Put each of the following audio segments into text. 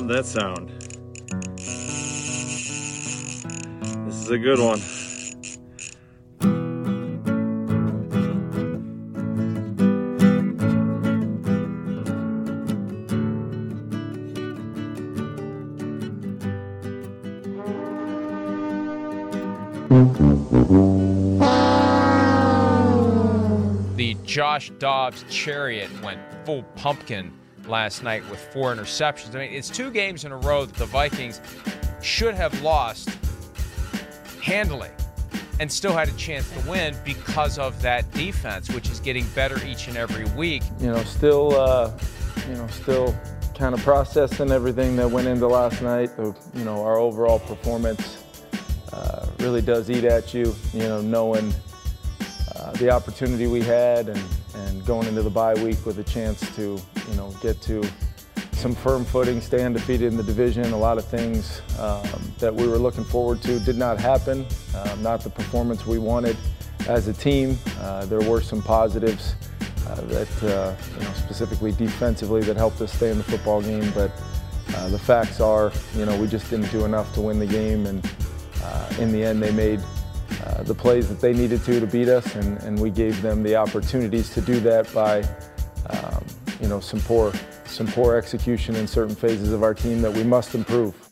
Love that sound. This is a good one. The Josh Dobbs chariot went full pumpkin last night with four interceptions. I mean, it's two games in a row that the Vikings should have lost handily and still had a chance to win because of that defense, which is getting better each and every week. you know, still, uh, you know, still kind of processing everything that went into last night. You know, our overall performance uh, really does eat at you. You know, knowing uh, the opportunity we had and, and going into the bye week with a chance to, you know, get to some firm footing, stay undefeated in the division. A lot of things um, that we were looking forward to did not happen. Um, not the performance we wanted as a team. Uh, there were some positives uh, that, uh, you know, specifically defensively that helped us stay in the football game. But uh, the facts are, you know, we just didn't do enough to win the game. And uh, in the end, they made uh, the plays that they needed to to beat us, and, and we gave them the opportunities to do that by, um, you know, some poor, some poor execution in certain phases of our team that we must improve.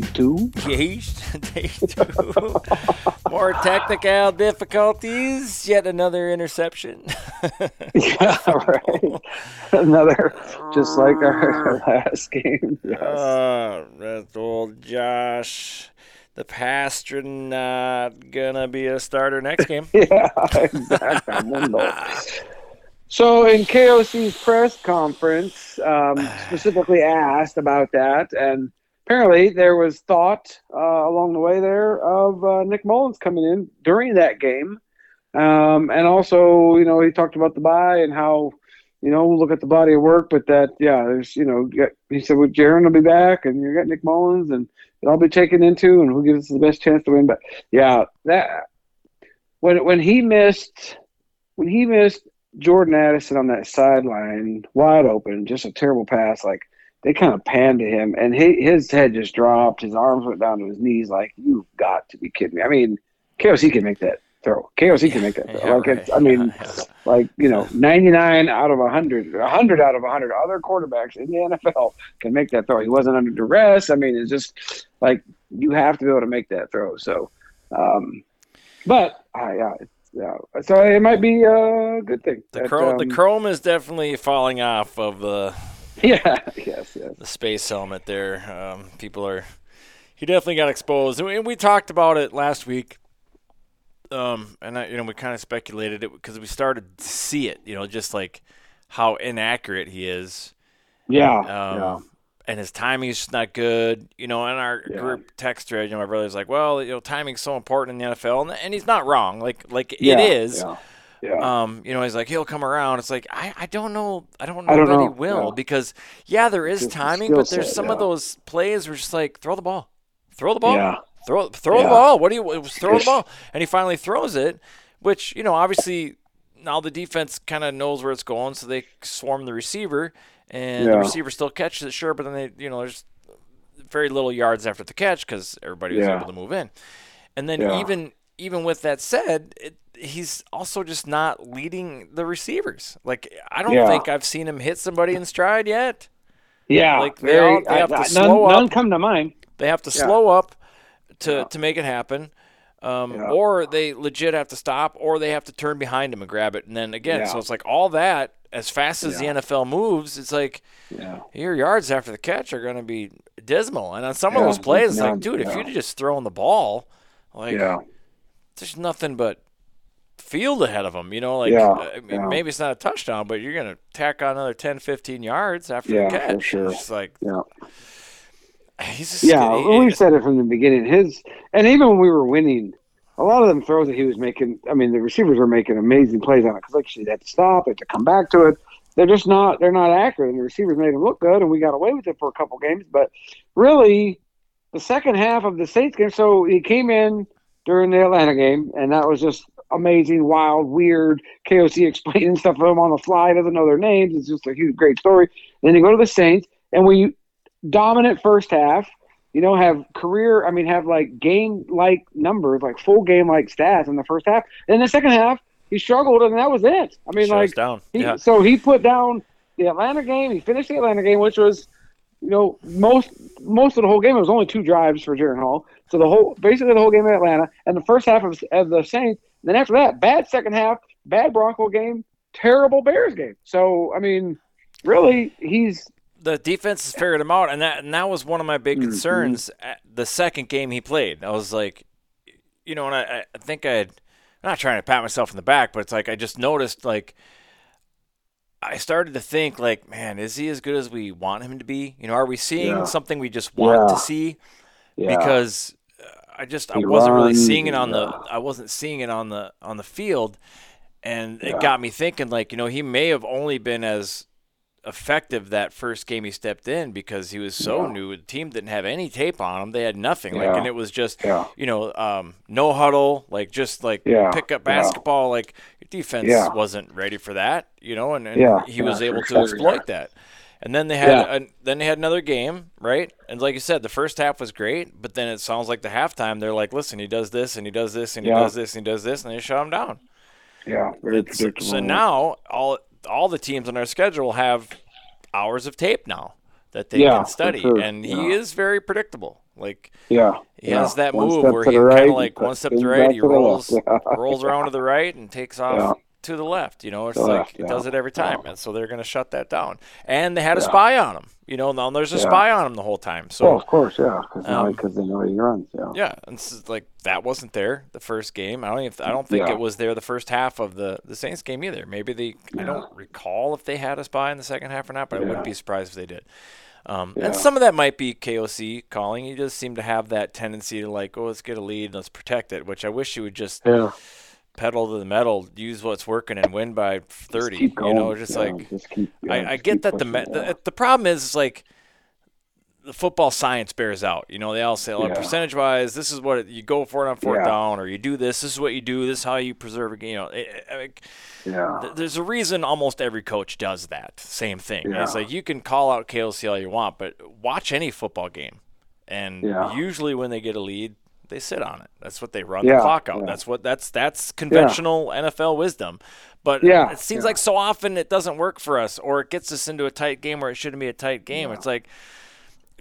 Take two. Yeesh. Take two. More technical difficulties. Yet another interception. yeah, right. Another, just like our last game. Yes. Oh, that's old Josh. The pastor not gonna be a starter next game. yeah, exactly. So in KOC's press conference, um, specifically asked about that, and apparently there was thought uh, along the way there of uh, Nick Mullens coming in during that game, um, and also you know he talked about the bye and how you know look at the body of work, but that yeah, there's you know he said well, Jaren will be back, and you got Nick Mullens, and it'll be taken into, and who gives us the best chance to win. But yeah, that when when he missed when he missed Jordan Addison on that sideline, wide open, just a terrible pass. Like they kind of panned to him, and he, his head just dropped. His arms went down to his knees. Like you've got to be kidding me. I mean, KOC can make that throw. KOC can make that throw. Yeah, like it's, right. I mean, Yeah, yeah. like you know, 99 out of 100, 100 out of 100 other quarterbacks in the NFL can make that throw. He wasn't under duress. I mean, it's just like you have to be able to make that throw. So, um, but uh, yeah, it's, yeah. So it might be a good thing. The, that, chrome, the um, chrome is definitely falling off of the Yeah. Yes. Yes. the space helmet there. Um, people are. He definitely got exposed, and we, and we talked about it last week. Um, and I, you know, we kind of speculated it because we started to see it. You know, just like how inaccurate he is. Yeah. Um, yeah. And his timing is just not good. You know, in our Yeah. group text thread, you know, my brother's like, "Well, you know, timing's so important in the NFL," and, and he's not wrong. Like, like Yeah, it is. Yeah. Yeah. Um, you know, he's like, he'll come around. It's like, I, I don't know. I don't know I don't that he know, will yeah. because, yeah, there is timing, but there's set, some of those plays where it's just like, throw the ball, throw the ball, Yeah. throw, throw the ball. What do you throw the ball? And he finally throws it, which you know, obviously, now the defense kind of knows where it's going, so they swarm the receiver, and the receiver still catches it, sure, but then they, you know, there's very little yards after the catch because everybody was Yeah. able to move in. And then Yeah. even even with that said, it, he's also just not leading the receivers. Like I don't Yeah. think I've seen him hit somebody in stride yet. Yeah. like, they very, all- they have to I- I- slow none, up. None come to mind. They have to Yeah. slow up to Yeah. to make it happen. Um, Yeah. or they legit have to stop, or they have to turn behind him and grab it, and then again, Yeah. so it's like all that. As fast as Yeah. the NFL moves, it's like Yeah. your yards after the catch are going to be dismal. And on some of Yeah, those plays, it's yeah, like, dude, if you'd have just thrown the ball, like Yeah. there's nothing but field ahead of them. You know, like Yeah, uh, yeah. maybe it's not a touchdown, but you're going to tack on another 10, 15 yards after Yeah, the for catch. sure. It's like Yeah. he's just Yeah, he- well, we he- said it from the beginning. His and even when we were winning, a lot of them throws that he was making. I mean, the receivers were making amazing plays on it because like they had to stop, they had to come back to it. They're just not. They're not accurate, and the receivers made them look good, and we got away with it for a couple games. But really, the second half of the Saints game. So he came in during the Atlanta game, and that was just amazing, wild, weird. KOC explaining stuff to them on the fly, doesn't know their names. It's just a huge, great story. Then you go to the Saints, and we dominant first half. You know, have career. I mean, have like game like numbers, like full game like stats in the first half. In the second half, he struggled, and that was it. I mean, Shut us like down. he, yeah. so he put down the Atlanta game. He finished the Atlanta game, which was, you know, most most of the whole game. It was only two drives for Jaren Hall. So the whole basically the whole game in Atlanta and the first half of, of the Saints. Then after that, bad second half, bad Bronco game, terrible Bears game. So I mean, really, he's the defense has figured him out, and that and that was one of my big Mm-hmm. concerns. At the second game he played, I was like, you know, and I, I think I, I'm not trying to pat myself in the back, but it's like I just noticed like. I started to think like, man, is he as good as we want him to be? You know, are we seeing Yeah. something we just want Yeah. to see? yeah, Because uh, I just I wasn't really seeing it on the. I wasn't seeing it on the on the field, and it got me thinking like, you know, he may have only been as effective that first game he stepped in because he was so Yeah. new. The team didn't have any tape on him. They had nothing. Like, and it was just, Yeah. you know, um, no huddle, like just like Yeah. pick up Yeah. basketball. Like your defense Yeah. wasn't ready for that, you know, and, and Yeah. he was able to sure. exploit that. And then they had, Yeah. an then they had another game, right? And like you said, the first half was great, but then it sounds like the halftime they're like, listen, he does this and he does this and he does this and he does this, and they shut him down. yeah, very predictable. so now all all the teams on our schedule have hours of tape now that they Yeah, can study, sure, and he yeah. is very predictable. Like yeah, he has that One move where he the kind of like one step to the right, he rolls. Rolls around to the right and takes off. To the left. You know, it's The like left, he yeah. does it every time, Yeah. and so they're going to shut that down. And they had a Yeah. spy on him. You know, now there's a spy on him the whole time. So well, of course, yeah, because um, they know he runs. Yeah, yeah, and it's like that wasn't there the first game. I don't even, I don't think it was there the first half of the the Saints game either. Maybe they I don't recall if they had a spy in the second half or not, but I wouldn't be surprised if they did. Um, Yeah. And some of that might be KOC calling. He does seem to have that tendency to like, oh, let's get a lead, let's protect it. Which I wish he would just yeah. Pedal to the metal, use what's working, and win by thirty. you know, just yeah, like just keep, yeah, I, I get that the, the the problem is, like the football science bears out. You know, they all say, "Well, Yeah. percentage wise, this is what it, you go for it on fourth down, or you do this. This is what you do. This is how you preserve a game." You know, it, it- yeah, th- there's a reason almost every coach does that same thing. It's like you can call out KLC all you want, but watch any football game, and usually when they get a lead, they sit on it. That's what they run Yeah, the clock out. yeah. That's what that's that's conventional NFL wisdom. But Yeah, it seems yeah. like so often it doesn't work for us, or it gets us into a tight game where it shouldn't be a tight game. It's like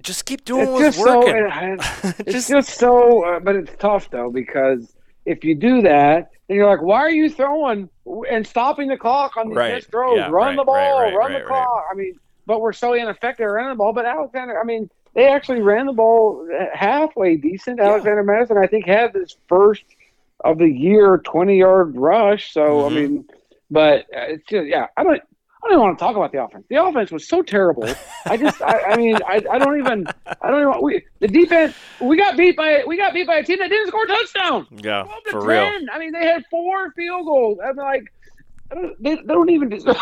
just keep doing it's what's so working. it- it's Just- just, so uh, but it's tough though because if you do that then you're like why are you throwing and stopping the clock on these Right. throws Yeah, run right, the ball right, run the clock i mean but we're so ineffective running the ball but alexander i mean they actually ran the ball halfway decent alexander Mattison i think had his first of the year 20 yard rush so Mhm. i mean but uh, it's just yeah i don't I don't even want to talk about the offense. The offense was so terrible. I just, I, I mean, I, I don't even, I don't even. We, the defense, we got beat by, we got beat by a team that didn't score a touchdown. yeah, 12 to for real. I mean, they had four field goals. I'm like, I don't, they, they don't even deserve.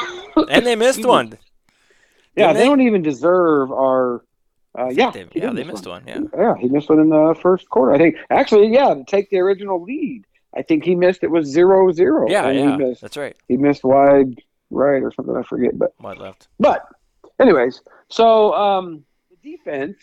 And they missed one. yeah, they they? don't even deserve our. Uh, yeah, They- yeah, they miss missed one. Yeah. Yeah, he missed one in the first quarter. I think actually, yeah, to take the original lead. I think he missed it was zero zero. Yeah, yeah. He missed, That's right. he missed wide right or something. I forget, but Wide left. but, anyways, so um, the defense.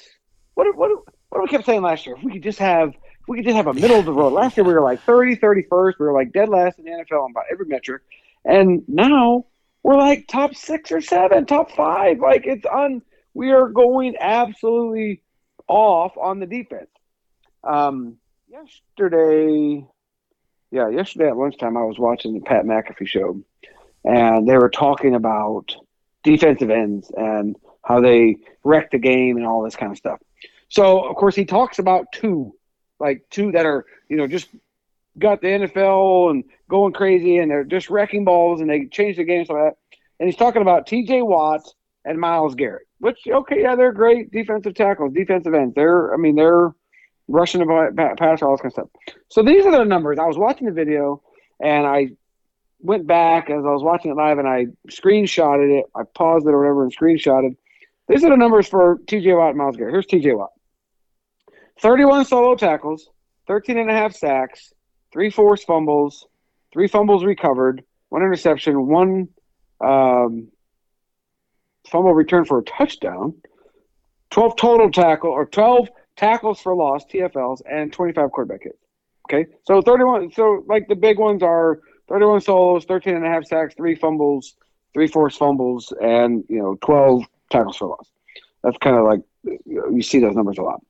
What what what we kept saying last year? If we could just have, we could just have a middle of the road. Last year we were like 30, 31st. We were like dead last in the NFL on about every metric, and now we're like top six or seven, top five. Like it's on. We are going absolutely off on the defense. Um, yesterday, yeah, yesterday at lunchtime I was watching the Pat McAfee show, and they were talking about defensive ends and how they wreck the game and all this kind of stuff. So, of course, he talks about two, like two that are, you know, just got the NFL and going crazy and they're just wrecking balls and they change the game and stuff like that. And he's talking about TJ Watt and Myles Garrett, which, okay, yeah, they're great defensive tackles, defensive ends. They're, I mean, they're rushing the pa- pa- all this kind of stuff. So these are the numbers. I was watching the video and I went back as I was watching it live and I screenshotted it. I paused it or whatever and screenshotted. These are the numbers for TJ Watt and Myles Garrett. Here's TJ Watt 31 solo tackles, 13 and a half sacks, three forced fumbles, three fumbles recovered, one interception, one um, fumble return for a touchdown, 12 total tackle or 12 tackles for loss, TFLs, and 25 quarterback hits. Okay, so 31. So like the big ones are 31 solos, 13 and a half sacks, three fumbles, three forced fumbles, and you know 12 tackles for loss. That's kind of like you, see those numbers a lot.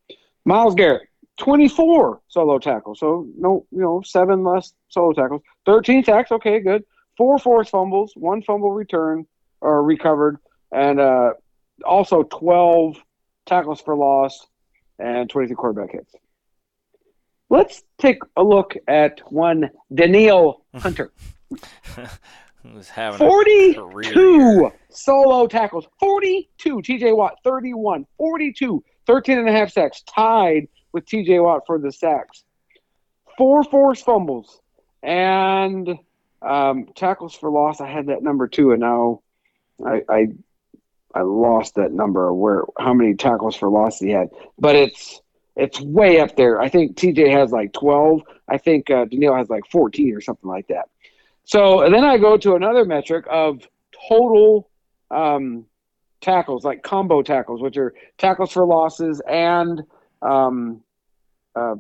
Myles Garrett, 24 solo tackles, so no, you know, seven less solo tackles, 13 sacks. Okay, good. Four forced fumbles, one fumble return or recovered, and uh, also 12 tackles for loss and 23 quarterback hits. Let's take a look at one Danielle Hunter. Who's having 42 year. solo tackles. 42. TJ Watt, 31. 42. 13 and a half sacks. Tied with TJ Watt for the sacks. Four forced fumbles. And um, tackles for loss. I had that number too, and now I, I I lost that number where how many tackles for loss he had. But it's it's way up there. I think TJ has like 12. I think uh, Danielle has like 14 or something like that. So then I go to another metric of total um, tackles, like combo tackles, which are tackles for losses and um, uh,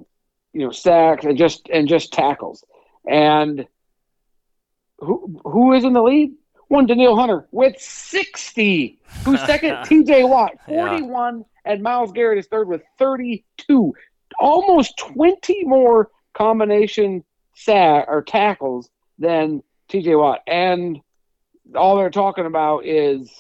you know sacks and just and just tackles. And who who is in the lead? One Danielle Hunter with 60. Who's second? TJ Watt, Yeah. 41, and Myles Garrett is third with 32. Almost 20 more combination sack or tackles than TJ Watt. And all they're talking about is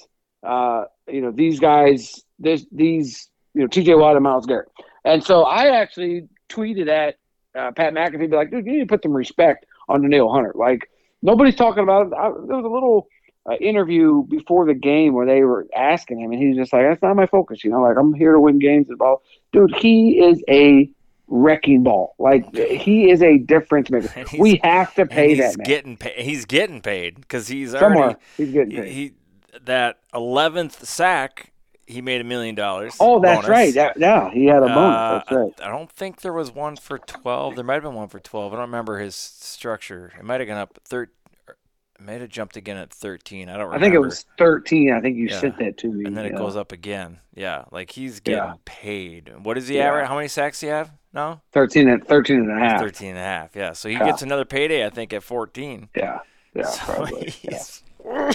uh, you know, these guys, this these, you know, TJ Watt and Myles Garrett. And so I actually tweeted at uh, Pat McAfee, be like, dude, you need to put some respect on Danielle Hunter. Like, nobody's talking about it. I, there was a little uh, interview before the game where they were asking him, and he's just like, that's not my focus. You know, like, I'm here to win games and ball. Dude, he is a wrecking ball. Like, he is a difference maker. We have to pay he's that man. getting paid. He's getting paid because he's Somewhere, already he's getting paid. he that eleventh sack. He made a million dollars. oh, that's bonus. right. That, yeah, he had a bonus. Uh, that's right. I, I don't think there was one for twelve. There might have been one for twelve. I don't remember his structure. It might have gone up thir- It might have jumped again at thirteen. I don't remember. I think it was 13. I think you Yeah. sent that to me. And then it goes up again. Yeah, like he's getting Yeah. paid. What is he Yeah. at? How many sacks do you have? No, 13 and 13 and a half. 13 and a half. Yeah. So he gets another payday, I think, at 14. Yeah, yeah, So probably. Yeah.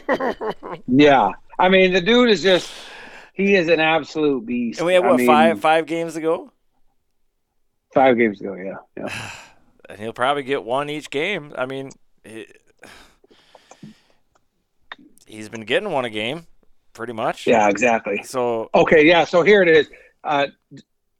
yeah, I mean the dude is just he is an absolute beast. And we have I what mean, five five games to go, five games ago. Yeah, yeah. and he'll probably get one each game. I mean, he, he's been getting one a game, pretty much. Yeah, exactly. So Okay, yeah. So here it is. Uh,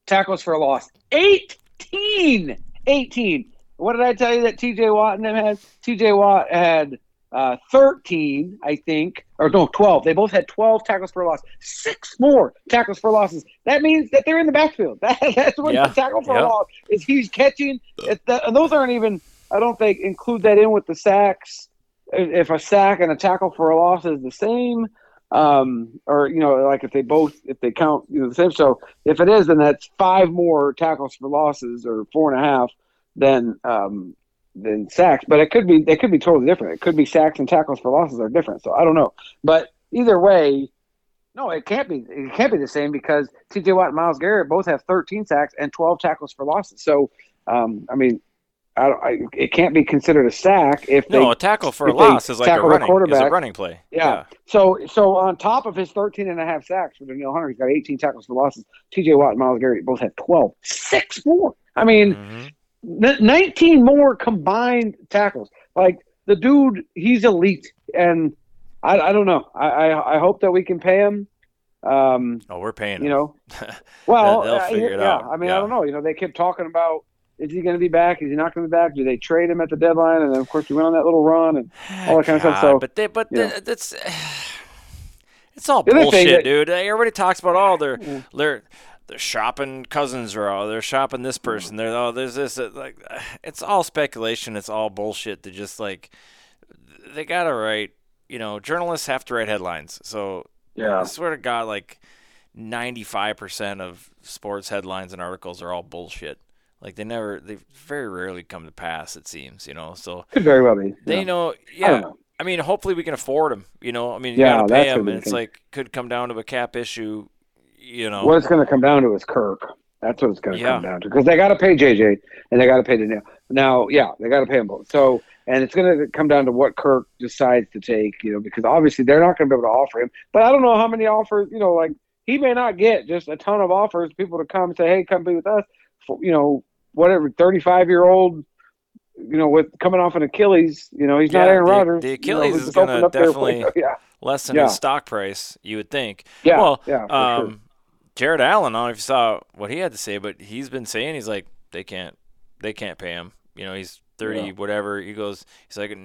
tackles for a loss. 18. 18. What did I tell you that TJ Watt and them had? TJ Watt had uh, 13, I think, or no, 12. They both had 12 tackles for a loss. Six more tackles for losses. That means that they're in the backfield. That, that's what Yeah, the tackle for yeah. a loss is. He's catching. That, and those aren't even. I don't think include that in with the sacks. If a sack and a tackle for a loss is the same, um, or you know, like if they both if they count you know the same. So if it is, then that's five more tackles for losses or four and a half than um, than sacks. But it could be they could be totally different. It could be sacks and tackles for losses are different. So I don't know. But either way, no, it can't be. It can't be the same because T.J. Watt and Myles Garrett both have 13 sacks and 12 tackles for losses. So um, I mean. I, I, it can't be considered a sack if they no, a tackle for a loss is like a running is a quarterback- running play. yeah. So so on top of his 13 and a half sacks for Danielle Hunter, he's got 18 tackles for losses. TJ Watt and Myles Garrett both have 12. Six more. I mean, Mhm. n- 19 more combined tackles. Like the dude, he's elite. And I, I don't know. I, I I hope that we can pay him. Um, Oh, we're paying. you know, well, They'll uh, figure it yeah. out. I mean, Yeah. I don't know. You know, they kept talking about is he going to be back? Is he not going to be back? Do they trade him at the deadline? And then, of course, we went on that little run and all that kind of stuff. So, but they, but yeah. that's it's all The thing bullshit, that- dude. Everybody talks about all their they're they're shopping cousins or all they're shopping this person. They're oh there's this uh, like it's all speculation. It's all bullshit. To just like they gotta write. You know, journalists have to write headlines. So yeah. I swear to God, like ninety five percent of sports headlines and articles are all bullshit. Like they never, they very rarely come to pass. It seems, you know. So Could very well be. they yeah. know, yeah. don't know. I mean, hopefully we can afford them. You know, I mean, you Yeah, gotta pay we and it's like could come down to a cap issue. You know, What it's going to come down to is Kirk. That's what it's going to Yeah. come down to because they got to pay JJ and they got to pay Danielle. Now, yeah, they got to pay them both. So, and it's going to come down to what Kirk decides to take. You know, because obviously they're not going to be able to offer him. But I don't know how many offers. You know, like he may not get just a ton of offers. People to come say, "Hey, come be with us." You know, whatever, thirty-five year old. You know, with coming off an Achilles, you know he's not Yeah, Aaron the- Rodgers. the you know, Achilles is just gonna up there definitely- yeah, lessen Yeah. his stock price. You would think. yeah, well, yeah. Um, sure. Jared Allen. I don't know if you saw what he had to say, but he's been saying he's like they can't, they can't pay him. You know, he's thirty, Yeah. whatever. He goes, he's like,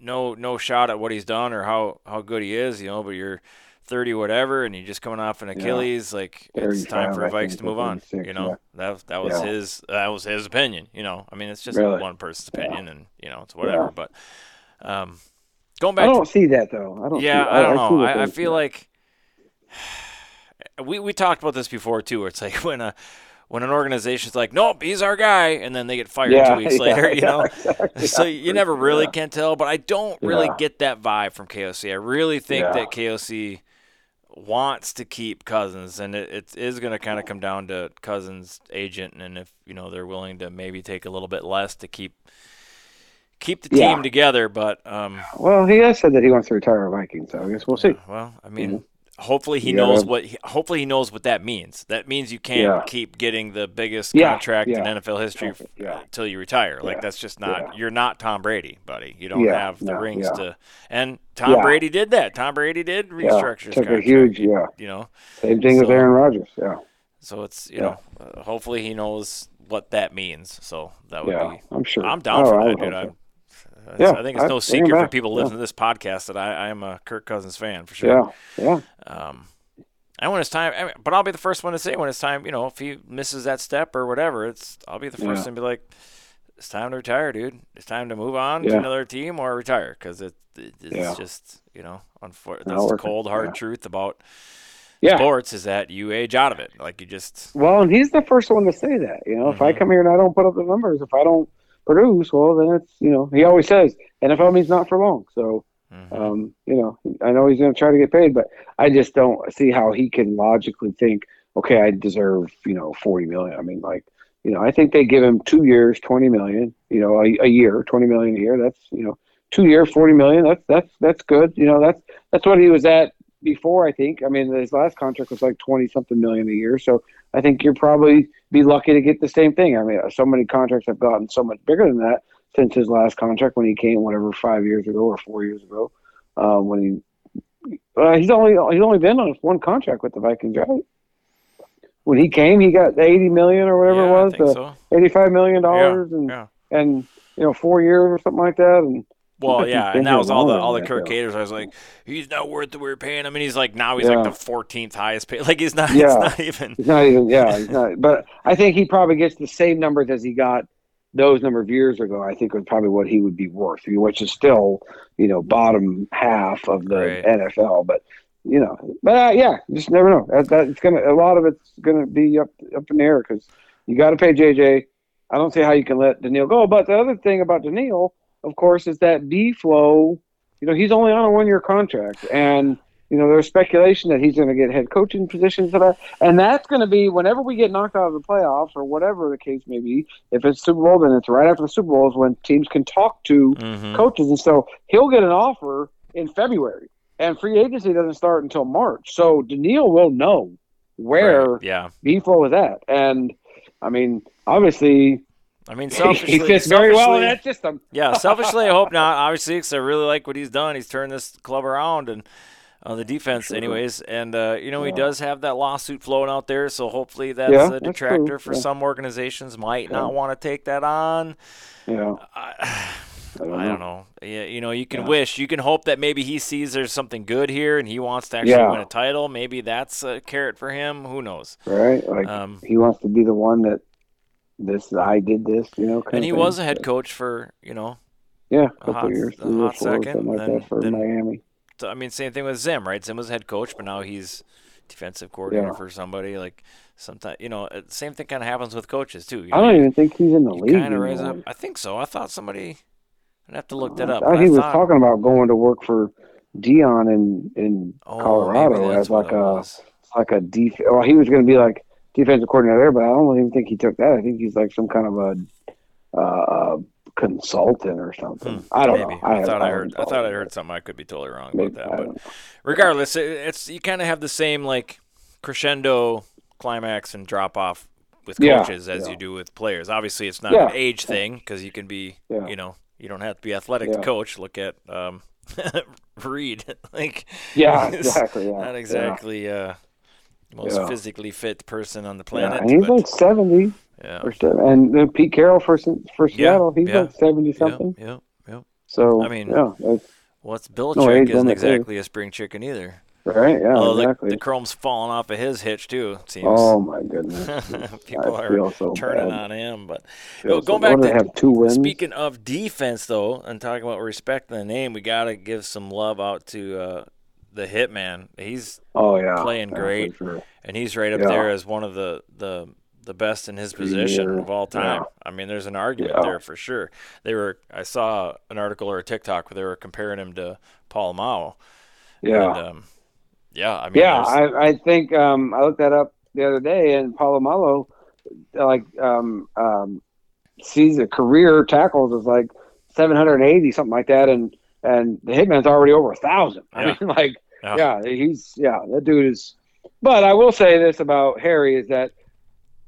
no, no shot at what he's done or how how good he is. You know, but you're thirty, whatever, and you're just coming off an Achilles. Like it's time for I Vikes to move on. You know, yeah. that that was Yeah. his that was his opinion. You know, I mean, it's just Really? one person's Yeah. opinion, and you know, it's whatever. Yeah. But um, going I back to don't see that though. I don't. yeah, see, I don't see know. I, I feel like we we talked about this before too. Where it's like when a when an organization's like, nope, he's our guy, and then they get fired yeah, two weeks yeah, later. You yeah, know, exactly, so yeah, you never really yeah. can tell. But I don't really Yeah. get that vibe from KOC. I really think Yeah. that KOC wants to keep Cousins, and it, it is going to kind of come down to Cousins' agent, and if you know they're willing to maybe take a little bit less to keep keep the team Yeah. together. But um, Well, he has said that he wants to retire a Viking, so I guess we'll see. well, I mean. Hopefully he You knows what. Hopefully he knows what that means. That means you can't Yeah. keep getting the biggest Yeah, contract in. NFL history yeah. until you retire. Like that's just not. yeah. You're not Tom Brady, buddy. You don't Yeah, have the rings yeah. to. And Tom Yeah. Brady did that. Tom Brady did Yeah, restructure took a huge, yeah. You know, Same thing with Aaron Rodgers. Yeah, so it's you Yeah. know, uh, hopefully he knows what that means. So that would yeah. be. I'm sure. I'm down Oh, for that, dude. hope I, so. it's- Yeah, I think it's no him secret for people yeah. listening to this podcast that I, I am a Kirk Cousins fan for sure. Yeah, yeah. Um, and when it's time, I mean, but I'll be the first one to say when it's time. You know, if he misses that step or whatever, it's I'll be the first Yeah. to be like, "It's time to retire, dude. It's time to move on to another team or retire." Because it, it, it's Yeah. just you know, unfor- that's the cold hard Yeah. truth about Yeah. sports is that you age out of it. Like you just Well, and he's the first one to say that. You know, if I Mhm. come here and I don't put up the numbers, if I don't produce, well, then it's you know he always says NFL means not for long. So mhm. um, you know, I know he's going to try to get paid, but I just don't see how he can logically think, okay, I deserve you know forty million. I mean, like You know, I think they give him two years, twenty million. You know, a, a year, twenty million a year. That's you know, two year, forty million. That's that's that's good. You know, that's that's what he was at before. I think. I mean, his last contract was like twenty something million a year. So I think you're probably be lucky to get the same thing. I mean, so many contracts have gotten so much bigger than that since his last contract when he came, whatever, five years ago or four years ago. Uh, when he, uh, he's only he's only been on one contract with the Vikings, right? When he came, he got eighty million or whatever Yeah, it was, so. eighty-five million dollars, Yeah, and yeah. and you know four years or something like that. And Well, yeah, and that was all the all the Kirk Caters. I was like, he's not worth the we're paying him, and he's like, now he's like the 14th highest paid. Like he's not. Yeah. It's not even. He's not even, yeah, he's not. But I think he probably gets the same numbers as he got those number of years ago. I think was probably what he would be worth, which is still, you know, bottom half of the Right. NFL. But you know, but uh, yeah, just never know. That, that it's gonna a lot of it's gonna be up up in the air because you got to pay JJ. I don't see how you can let Danielle go. But the other thing about Danielle, of course, is that B-Flo. You know, he's only on a one year contract, and you know, there's speculation that he's going to get head coaching positions that and that's going to be whenever we get knocked out of the playoffs or whatever the case may be. If it's Super Bowl, then it's right after the Super Bowl is when teams can talk to Mhm. coaches, and so he'll get an offer in February, and free agency doesn't start until March. So Danielle will know where Right, Yeah. B-Flo is at, and I mean, obviously, I mean, he selfishly, fits very well in that system. Yeah, selfishly, I hope not. Obviously, because I really like what he's done. He's turned this club around and on the defense, anyways. And uh, you know, he does have that lawsuit flowing out there, so hopefully that's Yeah, a detractor true, for yeah. some organizations. Might Yeah. not want to take that on. You know, I, I don't I know. don't know. Yeah, you know, you can Yeah. wish, you can hope that maybe he sees there's something good here and he wants to actually Yeah. win a title. Maybe that's a carrot for him. Who knows? right? Like Um, he wants to be the one that this I did this, you know. And he was a head coach for you know. Yeah, a couple hot- years, a hot second, something like then- that for then- Miami. So, I mean, same thing with Zim, right? Zim was head coach, but now he's defensive coordinator Yeah. for somebody. Like sometimes, you know, uh, same thing kind of happens with coaches too. You I don't even think he's in the league. kind of raise up. I think so. I thought somebody. I'd have to look that up. but he I was thought, talking about going to work for Deion in in oh, Colorado as like a like a def. Well, he was going to be like defensive coordinator there, but I don't even think he took that. I think he's like some kind of a uh, consultant or something. Hmm, I don't maybe. know. I, thought I heard. I thought I heard something. I could be totally wrong Maybe, about that. But know. regardless, it, it's you kind of have the same like crescendo, climax, and drop off with Yeah, coaches as yeah. you do with players. Obviously, it's not Yeah. an age thing because you can be, Yeah. you know, you don't have to be athletic to coach. Look at um, Reid, like Yeah, exactly. Yeah, not yeah. exactly uh, most Yeah. physically fit person on the planet. and he's but, like seventy yeah. or. And then Pete Carroll for for Seattle, he's yeah, like seventy Yeah, something. yeah, yeah. So I mean, yeah, What's age Belichick isn't exactly a spring chicken either. right. Yeah, exactly. the, the chrome's falling off of his hitch too. It seems. oh my goodness, People I are so turning bad. on him. But so- going what back to have two wins. speaking of defense, though, and talking about respecting the name, we got to give some love out to uh, the Hitman. He's oh yeah, playing great. sure. and he's right up Yeah. there as one of the the the best in his position Premier, of all time. yeah. I mean, there's an argument Yeah. there for sure. They were I saw an article or a TikTok where they were comparing him to Paul Mao. Yeah, And, um, yeah. I mean, yeah. I I think um, I looked that up the other day, and Paul Polamalu, like um um, sees a career tackles is like seven hundred and eighty something like that, and and the Hitman's already over a thousand. Yeah. I mean, like Yeah. yeah, he's yeah, that dude is. But I will say this about Harry is that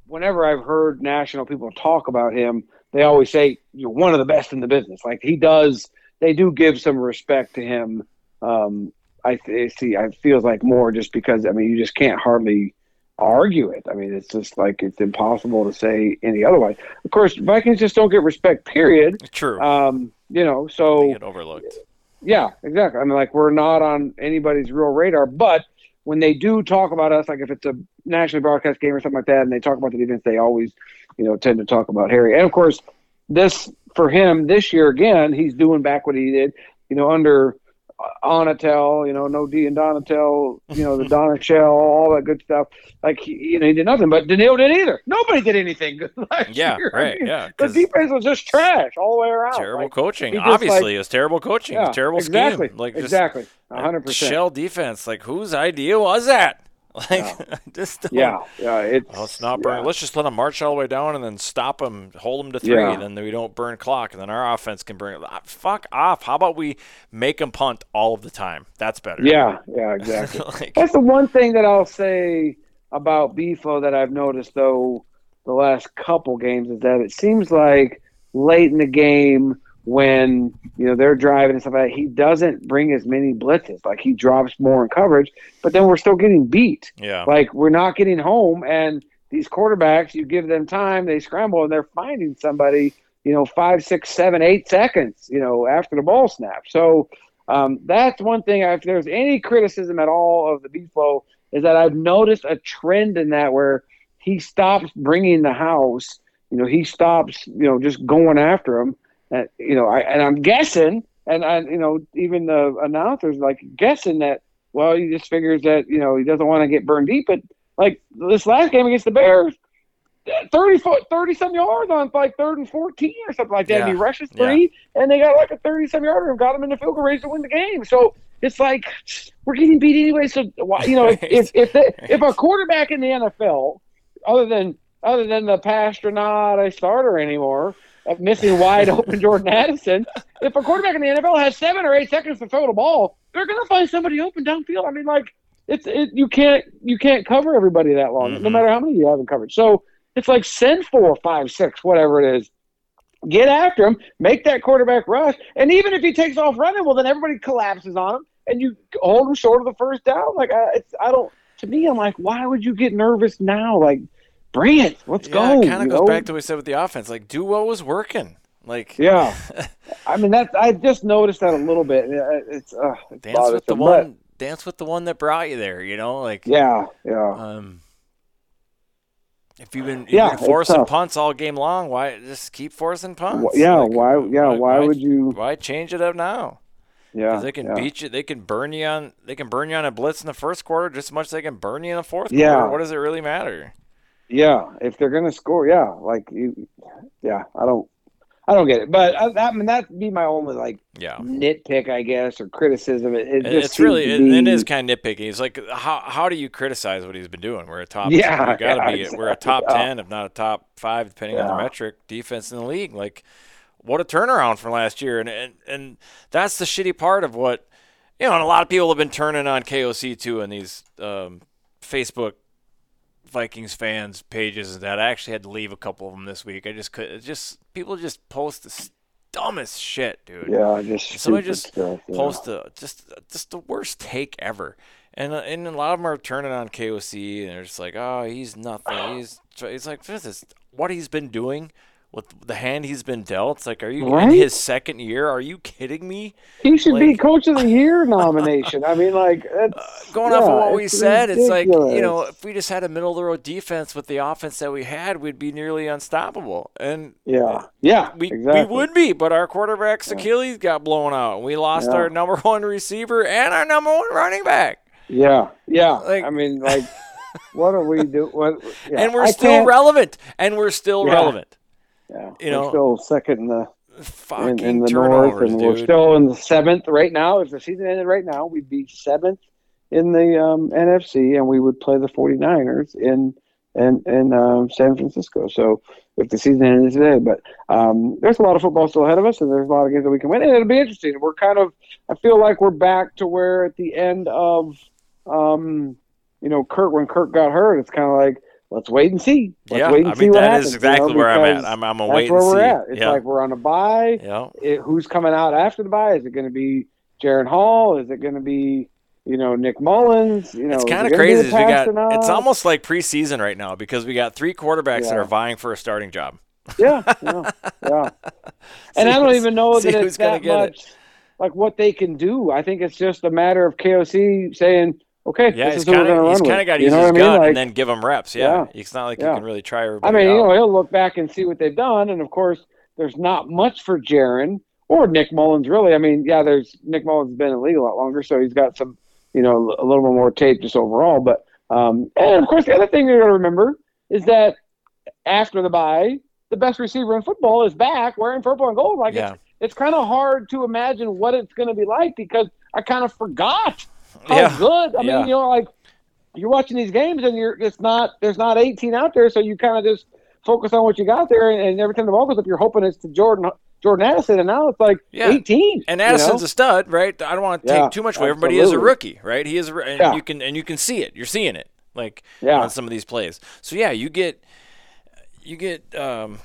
whenever I've heard national people talk about him, they always say you're one of the best in the business. Like he does, they do give some respect to him. Um, I th- see. I feels like more just because I mean you just can't hardly argue it. I mean it's just like it's impossible to say any otherwise. Of course, Vikings just don't get respect. Period. true. Um, you know, so get overlooked. yeah, exactly. I mean, like we're not on anybody's real radar, but when they do talk about us, like if it's a nationally broadcast game or something like that, and they talk about the defense, they always, you know, tend to talk about Harry. And of course, this for him this year again, he's doing back what he did, you know, under Onatel, you know, no D and Donatell, you know, the Donna Shell, all that good stuff. Like he, you know, he did nothing, but Danielle did either. Nobody did anything good last Yeah, year. I right. mean, Yeah, the defense was just trash all the way around. terrible Like, coaching. Obviously, like- it was terrible coaching. It yeah, terrible exactly, scheme. Like just exactly, hundred percent. shell defense. Like whose idea was that? Like, just don't. Yeah, yeah. It's Oh, let's not burn. yeah. Let's just let them march all the way down and then stop them, hold them to three, Yeah. and then we don't burn clock, and then our offense can bring it. Ah, fuck off! How about we make them punt all of the time? That's better. Yeah, yeah, exactly. Like- That's the one thing that I'll say about Bifo that I've noticed though the last couple games is that it seems like late in the game when you know they're driving and stuff like that, he doesn't bring as many blitzes. Like he drops more in coverage, but then we're still getting beat. Yeah. Like we're not getting home, and these quarterbacks, you give them time, they scramble, and they're finding somebody, you know, five, six, seven, eight seconds, you know, after the ball snap. So um, that's one thing. If there's any criticism at all of the Bifo, is that I've noticed a trend in that where he stops bringing the house. You know, he stops, you know, just going after him. And, you know, I, and I'm guessing, and I, you know, even the announcers like guessing that. Well, he just figures that you know he doesn't want to get burned deep. But like this last game against the Bears, thirty foot, thirty some yards on like third and fourteen or something like that. And he Yeah. rushes three, and they got like a thirty some yarder and got him in the field goal range to win the game. So it's like we're getting beat anyway. So why, you know, if if if, the, if a quarterback in the NFL, other than other than the pastor not a starter anymore, of missing wide open Jordan Addison, if a quarterback in the NFL has seven or eight seconds to throw the ball, they're going to find somebody open downfield. I mean, like it's it, you can't you can't cover everybody that long, no Mhm. matter how many you have in coverage. So it's like send four, five, six, whatever it is. Get after him, make that quarterback rush, and even if he takes off running, well, then everybody collapses on him, and you hold him short of the first down. Like I, it's, I don't. To me, I'm like, why would you get nervous now? Like, bring it. Let's yeah, go. It kind of goes know? back to what we said with the offense. Like, do what was working. Like, Yeah, I mean that. I just noticed that a little bit. It's, uh, it's dance with the one. but Dance with the one that brought you there. You know, like. Yeah, yeah, Um, if you've been, you've Yeah, been forcing punts all game long, why just keep forcing punts? Yeah. Like, why? Yeah. Why, would you? Why change it up now? Yeah, they can yeah. beat you. They can burn you on. They can burn you on a blitz in the first quarter just as much as they can burn you in the fourth Yeah. quarter. What does it really matter? Yeah, if they're gonna score, yeah, like you, yeah. I don't, I don't get it. But I, I mean, that'd be my only like Yeah. nitpick, I guess, or criticism. It, it It- just It's really it, be- is kind of nitpicky. It's like how how do you criticize what he's been doing? We're a top Yeah, we gotta yeah, be we're a top exactly. ten, if not a top five, depending on the metric, defense in the league. Like what a turnaround from last year. And and, and that's the shitty part of what you know, and a lot of people have been turning on KOC too in these um, Facebook Vikings fans pages and that. I actually had to leave a couple of them this week. I just could just people just post the dumbest shit, dude. Yeah, just Somebody just stuff, yeah. post a just just the worst take ever, and uh, and a lot of them are turning on KOC and they're just like, oh, he's nothing. He's it's like this is what he's been doing with the hand he's been dealt. It's like, are you in his second year? Are you kidding me? He should be coach of the year nomination. I mean, like that's, uh, Going off of what we said, it's like you know, if we just had a middle of the road defense with the offense that we had, we'd be nearly unstoppable. And yeah, yeah, we exactly. we would be, but our quarterback's Achilles got blown out. We lost Yeah. our number one receiver and our number one running back. Yeah, yeah. Like- I mean, like, what are we do? What? Yeah, and we're I still can't- relevant. And we're still Yeah. relevant. Yeah, you we're know, still second in the Fucking in, in the north, and dude. we're still in the seventh right now. If the season ended right now, we'd be seventh in the um, NFC, and we would play the 49ers in in in um, San Francisco. So if the season ended today, but um, there's a lot of football still ahead of us, and there's a lot of games that we can win, and it'll be interesting. We're kind of, I feel like we're back to where at the end of, um, you know, Kirk when Kirk got hurt, it's kind of like. Let's wait and see. Let's yeah, wait and I see mean what that happens. is you exactly know, where I'm at. I'm I'm a that's wait where we're see. at. It's yeah. like we're on a bye. yeah. it, who's coming out after the bye? Is it going to be Jaren Hall? Is it going to be you know Nick Mullens? You know, It's kind of crazy. We got it's almost like preseason right now because we got three quarterbacks that are vying for a starting job. yeah, yeah, yeah. and I don't even know that it's that get it. like what they can do. I think it's just a matter of KOC saying, "Okay, Yeah, he's is who we're kind of he's kind of got to use his I mean? gut Like, and then give him reps. Yeah, Yeah. it's not like Yeah. you can really try I mean, you know, he'll look back and see what they've done, and of course, there's not much for Jaren or Nick Mullens really. I mean, yeah, there's Nick Mullens has been in the league a lot longer, so he's got some, you know, a little bit more tape just overall. But um, and of course, the other thing you're going to remember is that after the bye, the best receiver in football is back wearing purple and gold. Like Yeah. it's it's kind of hard to imagine what it's going to be like because I kind of forgot how Yeah. good. I mean, you know, like you're watching these games and you're it's not there's not 18 out there, so you kind of just focus on what you got there, and, and every time the ball goes up, you're hoping it's to Jordan Jordan Addison, and now it's like Yeah. 18. And you Addison's know? a stud, right? I don't want to Yeah, take too much away. Everybody is a rookie, right? He is, a, and Yeah. you can and you can see it. You're seeing it, like Yeah. on some of these plays. So yeah, you get you get um,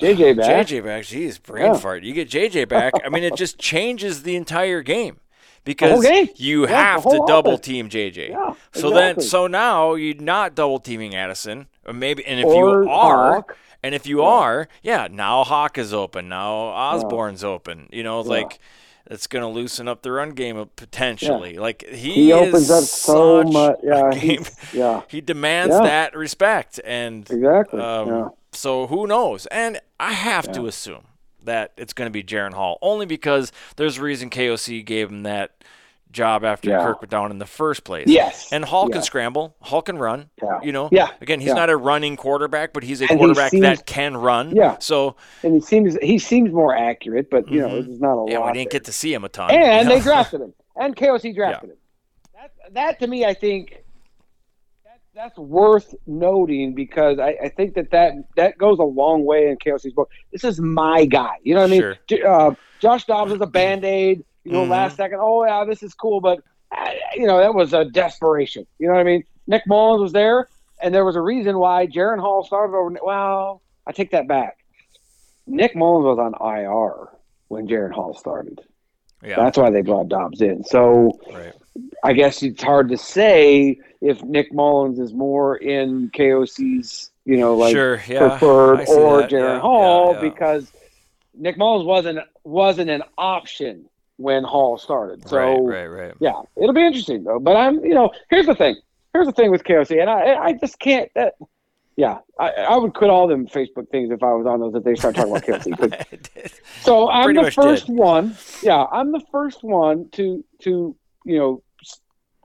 JJ back. JJ back. Jeez, brain Yeah. fart. You get JJ back. I mean, it just changes the entire game because you Yeah, have to double offense. team JJ. Yeah, so then, so now you're not double teaming Addison, or maybe, and if Or you are. Hawk. And if you are, yeah, now Hawk is open. Now Osborn's open. You know, like it's going to loosen up the run game potentially. Like he, He opens is up so much. Yeah, game. yeah. he demands Yeah. that respect, and Exactly. um, yeah. so who knows? And I have to assume that it's going to be Jaren Hall, only because there's a reason KOC gave him that job after Yeah. Kirk went down in the first place. Yes. And Hall can scramble. Hall can run. Yeah. You know. Yeah. Again, he's Yeah. not a running quarterback, but he's a And he quarterback seems- that can run. Yeah. So And he seems he seems more accurate, but you know, Mhm. there's not a yeah, lot. we didn't there. get to see him a ton. and you they drafted him, and KOC drafted him. That, that to me, I think that's worth noting because I, I think that, that that goes a long way in KOC's book. This is my guy. You know what I mean? Sure. Uh, Josh Dobbs is a band aid. You know, Mhm. last second, oh yeah, this is cool, but uh, you know that was a desperation. You know what I mean? Nick Mullens was there, and there was a reason why Jaren Hall started over. Well, I take that back. Nick Mullens was on IR when Jaren Hall started. Yeah. That's why they brought Dobbs in. So Right. I guess it's hard to say if Nick Mullens is more in KOC's, you know, like Sure, yeah, preferred or that, Jaren yeah, Hall yeah, because Nick Mullens wasn't wasn't an option when Hall started. So right, right, right. yeah, it'll be interesting though. But I'm, you know, here's the thing. Here's the thing with KOC, and I, I just can't. That, yeah, I, I would quit all them Facebook things if I was on those if they start talking about KOC. so I'm Pretty the first did. one. Yeah, I'm the first one to to you know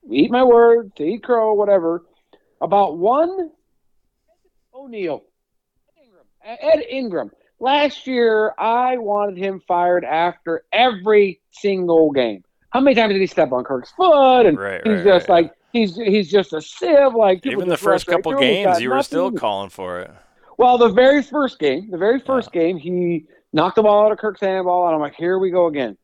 eat my word, to eat crow, whatever. About one O'Neal, Ingram, Ed Ingram. Last year, I wanted him fired after every single game. How many times did he step on Kirk's foot? And Right, he's right, just right, like he's he's just a sieve. Like Even the first couple games, you were still calling for it. Well, the very first game, the very first game, he knocked the ball out of Kirk's handball, and I'm like, here we go again.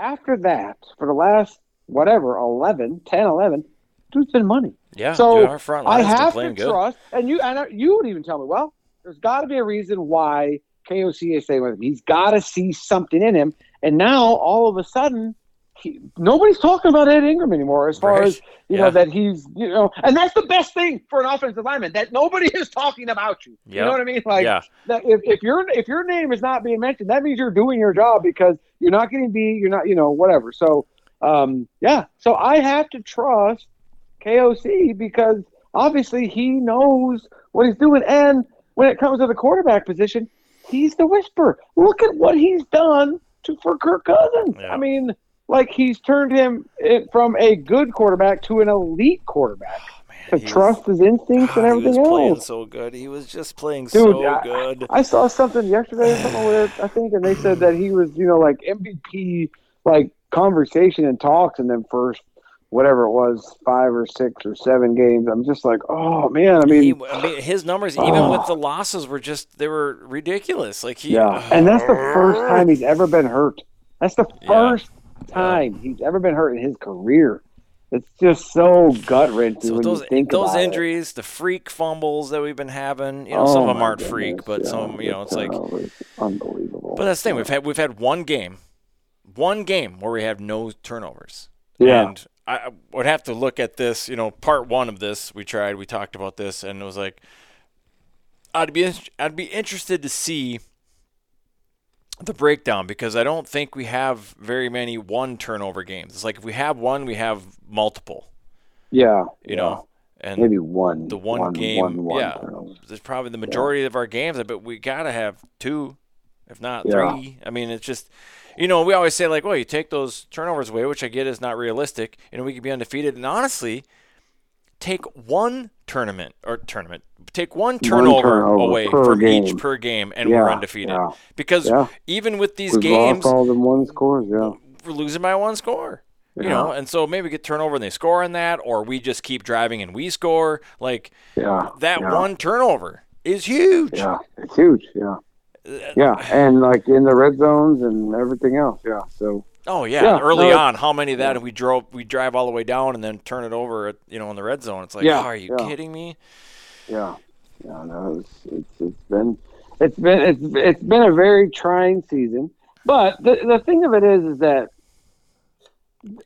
After that, for the last, whatever, 11, 10, 11, dude's been money. Yeah, So dude, our front I have to good. trust, and you and I- you would even tell me, well, there's got to be a reason why KOC is staying with him. He's got to see something in him, and now all of a sudden, he, nobody's talking about Ed Ingram anymore. As far Right. as you Yeah. know, that he's you know, and that's the best thing for an offensive lineman that nobody is talking about you. You know what I mean? Like Yeah. that if, if your if your name is not being mentioned, that means you're doing your job because you're not getting beat. You're not, you know, whatever. So, um, yeah. So I have to trust KOC because obviously he knows what he's doing. And when it comes to the quarterback position, he's the whisper. Look at what he's done to for Kirk Cousins. Yeah. I mean, like he's turned him it, from a good quarterback to an elite quarterback. Oh, to he was- trust his instincts God, and he was everything playing so good. He was just playing Dude, so I- good. I saw something yesterday or something where I think, and they said that he was, you know, like MVP, like conversation and talks and then first, whatever it was, five or six or seven games. I'm just like, oh man, I mean, he, I mean, his numbers, even Oh. with the losses, were just they were ridiculous. Like he, yeah, and that's the first time he's ever been hurt. That's the Yeah. first time he's ever been hurt in his career. It's just so gut wrenching So when those you think those about it. injuries, the freak fumbles that we've been having, you know, Oh, some of them aren't freak, but yeah, some, you know, it's like. unbelievable. But that's the thing. We've had we've had one game, one game where we have no turnovers. Yeah. And I I would have to look at this. You know, part one of this we tried. We talked about this, and it was like, I'd be I'd be interested to see the breakdown because I don't think we have very many one turnover games. It's like if we have one, we have multiple. yeah, You yeah. know, and maybe one. the one, one game, one- one yeah, there's probably the majority of our games, but we gotta have two, if not Yeah. three. I mean, it's just, you know, we always say like, well, you take those turnovers away, which I get is not realistic, and we could be undefeated. And honestly, take one tournament or tournament, take one turnover, turnover away from game. each per game, and we're undefeated. yeah. Because Yeah. even with these We've games, lost all them one scores. Yeah, we're losing by one score. You know, and so maybe get turnover and they score on that, or we just keep driving and we score. Like Yeah. that yeah. one turnover is huge. Yeah, it's huge. Yeah. Uh, yeah, and like in the red zones and everything else. Yeah. So Oh yeah, Yeah, early no, on, how many of that have we drove we drive all the way down and then turn it over at you know in the red zone? It's like, Yeah, oh, are you yeah. kidding me? yeah, yeah. No, it's it's, it's been it's been it's it's been a very trying season. But the the thing of it is, is that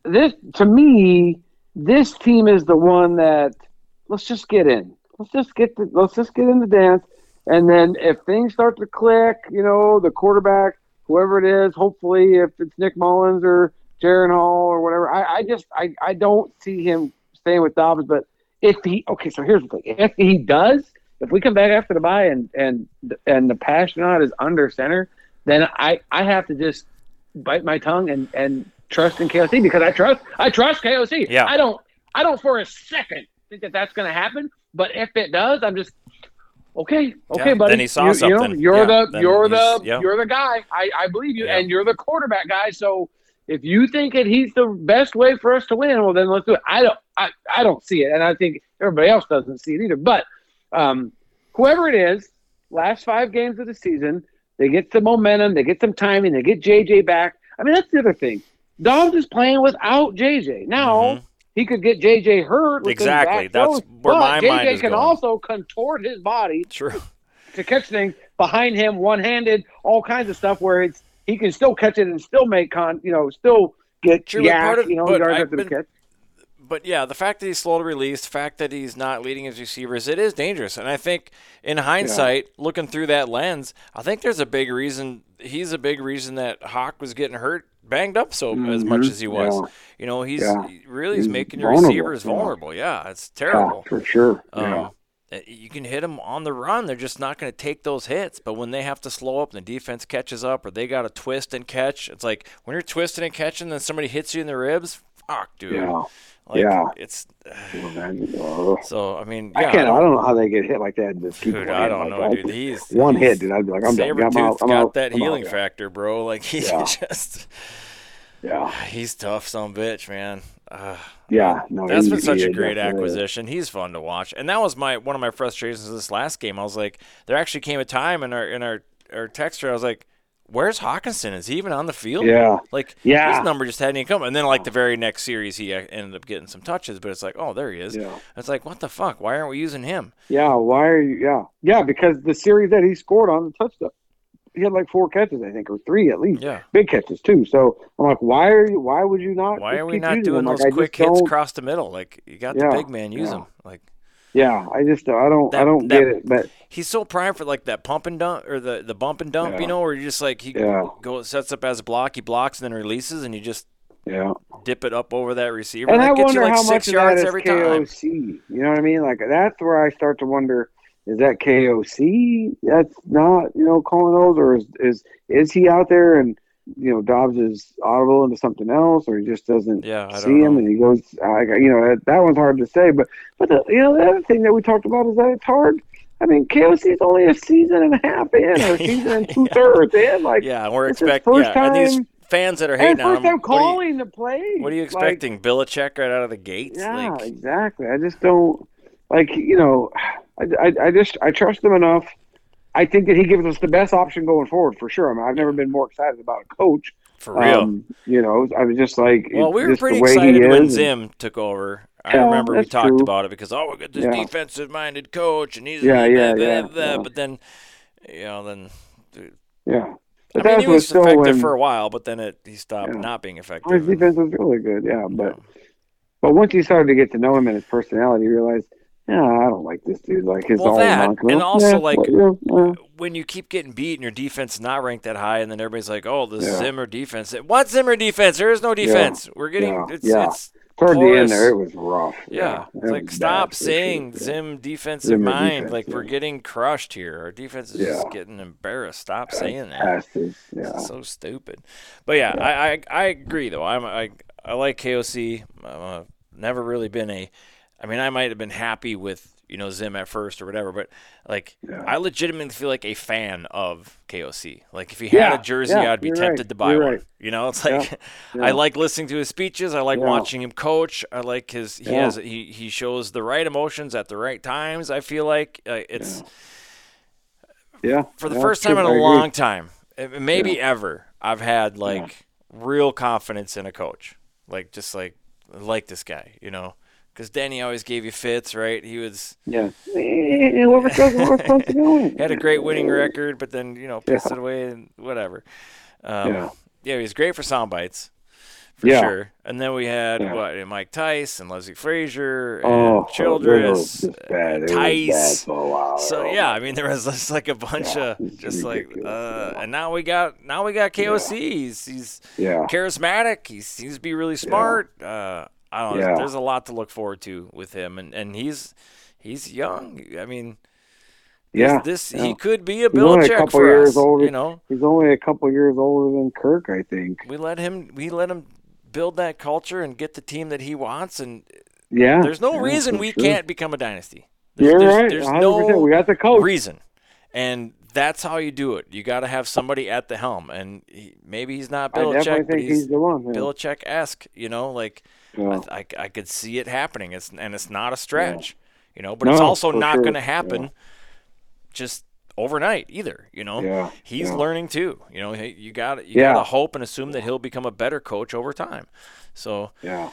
this to me, this team is the one that let's just get in. Let's just get the, let's just get in the dance, and then if things start to click, you know, the quarterback, whoever it is, hopefully if it's Nick Mullens or Jaren Hall or whatever, I, I just I, I don't see him staying with Dobbs. But if he okay, so here's the thing: if he does, if we come back after the bye and and and the Passtrana is under center, then I I have to just bite my tongue and and trust in KOC because I trust I trust KOC. Yeah. I don't I don't for a second think that that's going to happen. But if it does, I'm just okay. Okay, Yeah, buddy. then he saw you, you know, something. you're Yeah, the you're the yeah. you're the guy. I I believe you, and you're the quarterback guy. So if you think that he's the best way for us to win, well then let's do it. I don't I, I don't see it, and I think everybody else doesn't see it either. But um, whoever it is, last five games of the season, they get some momentum, they get some timing, they get JJ back. I mean that's the other thing. Dobbs is playing without JJ now. Mhm. He could get JJ hurt. Exactly. That's throws, where my JJ mind is JJ can going. also contort his body True. to catch things behind him, one-handed, all kinds of stuff where it's he can still catch it and still make con, you know, still get True, but part of- you know, but yards been- catch. But yeah, the fact that he's slow to release, the fact that he's not leading his receivers, it is dangerous. And I think in hindsight, looking through that lens, I think there's a big reason he's a big reason that Hawk was getting hurt, banged up so as much as he was. yeah. You know, he's Yeah. really is He's making your receivers vulnerable. Yeah, it's Yeah, terrible. for sure. Um, uh, You can hit them on the run. They're just not going to take those hits. But when they have to slow up and the defense catches up or they got to twist and catch, it's like when you're twisting and catching, then somebody hits you in the ribs. Fuck, dude. Yeah. Like, Yeah. It's uh, so. I mean, yeah, I can't. I don't know how they get hit like that. Just keep Dude. I don't Like, know, I- dude. He's one he's- hit, dude. I'd be like, I'm done. I'm out. Got out. that I'm healing yeah. factor, bro. Like he's Yeah. just Yeah, he's tough, some bitch, man. Uh, yeah. No, That's he- been such a great definitely is. acquisition. He's fun to watch, and that was my one of my frustrations this last game. I was like, there actually came a time in our in our our texture. I was like, where's Hockenson? Is he even on the field? Yeah. Like Yeah. his number just hadn't even come. And then like the very next series, he uh, ended up getting some touches. But it's like, oh, there he is. Yeah. It's like, what the fuck? Why aren't we using him? Yeah, why are you? Yeah, yeah, because the series that he scored on the touchdown, he had like four catches, I think, or three at least. Yeah. big catches too. So I'm like, why are you? Why would you not? Why are we not doing him? Like, those quick hits don't- across the middle? Like you got Yeah, the big man, use yeah. him. Like Yeah, I just I don't I don't that- get it. But he's so primed for like that pump and dump or the the bump and dump, Yeah. you know, where you just like he Yeah. goes sets up as a block, he blocks and then releases, and you just yeah, dip it up over that receiver. and that I gets wonder you like how six much of yards that is every time. You know what I mean? Like that's where I start to wonder: is that KOC? That's not you know calling those, or is is is he out there and you know Dobbs is audible into something else, or he just doesn't Yeah, see him know. and he goes, I, you know, that, that one's hard to say. But but the, you know the other thing that we talked about is that it's hard. I mean, KOC is only a season and a half in, or a season and two thirds in. Like, Yeah, we're expecting first yeah, and these time- fans that are hating on first him. time are, you, calling the play. what are you Like, expecting? Belichick right out of the gates? yeah, Like, exactly. I just don't like you know. I, I, I just I trust them enough. I think that he gives us the best option going forward for sure. I mean, I've never been more excited about a coach. for real. Um, you know, I was just like, well, we were just the pretty way he excited when is and- Zim took over. I Yeah, remember we talked true. about it because oh, we got this Yeah. defensive-minded coach, and he's Yeah, yeah, blah, yeah, blah, yeah. But then, you know, then Yeah, but I mean, that he was still effective when- for a while, but then it he stopped Yeah. not being effective. His defense was really good, yeah. But but once you started to get to know him and his personality, you realize, yeah, I don't like this dude. Like his Well, all that, and also, Yeah, like, yeah, yeah. when you keep getting beat and your defense is not ranked that high, and then everybody's like, "Oh, the. Zimmer defense." What Zimmer defense? There is no defense. We're getting Yeah. it's it's toward the end there, it was rough. Yeah, It it's like stop saying sure. Zim defensive Zimmer mind. defense, like we're getting crushed here. Our defense is just getting embarrassed. Stop saying that. Yeah. It's so stupid. But yeah, I, I I agree though. I'm I I like KOC. Uh never really been a. I mean, I might have been happy with you know, Zim at first or whatever. But like, I legitimately feel like a fan of KOC. Like, if he had a jersey, yeah, I'd be tempted right, to buy you're one. right. You know, it's like Yeah, I like listening to his speeches. I like Yeah. watching him coach. I like his he Yeah. has he he shows the right emotions at the right times. I feel like uh, it's Yeah. for the yeah, first time in a agree. long time, uh, maybe ever, I've had like real confidence in a coach. Like just like like this guy, you know, because Denny always gave you fits, right? He was Yeah. Whoever goes, whoever's supposed to go in. had a great winning record, but then you know pissed it away and whatever. Um, Yeah. yeah, he was great for sound bites. For Yeah. sure. And then we had Yeah. what Mike Tice and Leslie Frazier and Oh, Childress, they were just bad. They were Tice. bad for a while. So yeah, I mean there was just like a bunch Yeah, of just like uh and now we got now we got KOC. He's he's Yeah. charismatic. He seems to be really smart. Uh I don't know. Yeah. There's a lot to look forward to with him and and he's he's young. I mean Yeah. this, yeah. he could be a He's only a couple for years us, older. you know. He's only a couple years older than Kirk, I think. We let him we let him build that culture and get the team that he wants and Yeah. there's no yeah, reason we sure. can't become a dynasty. There's, You're there's, right. There's 100%. no we got the coach. reason. And that's how you do it. You got to have somebody at the helm. And he, maybe he's not I definitely Belichick, but think he's, he's the one. Yeah. Belichick esque. You know, like Yeah. I, I, I could see it happening. It's and it's not a stretch. You know, but it's also not sure. going to happen just overnight either. You know, Yeah, he's yeah. learning too. You know, you got you Yeah. got to hope and assume that he'll become a better coach over time. So Yeah.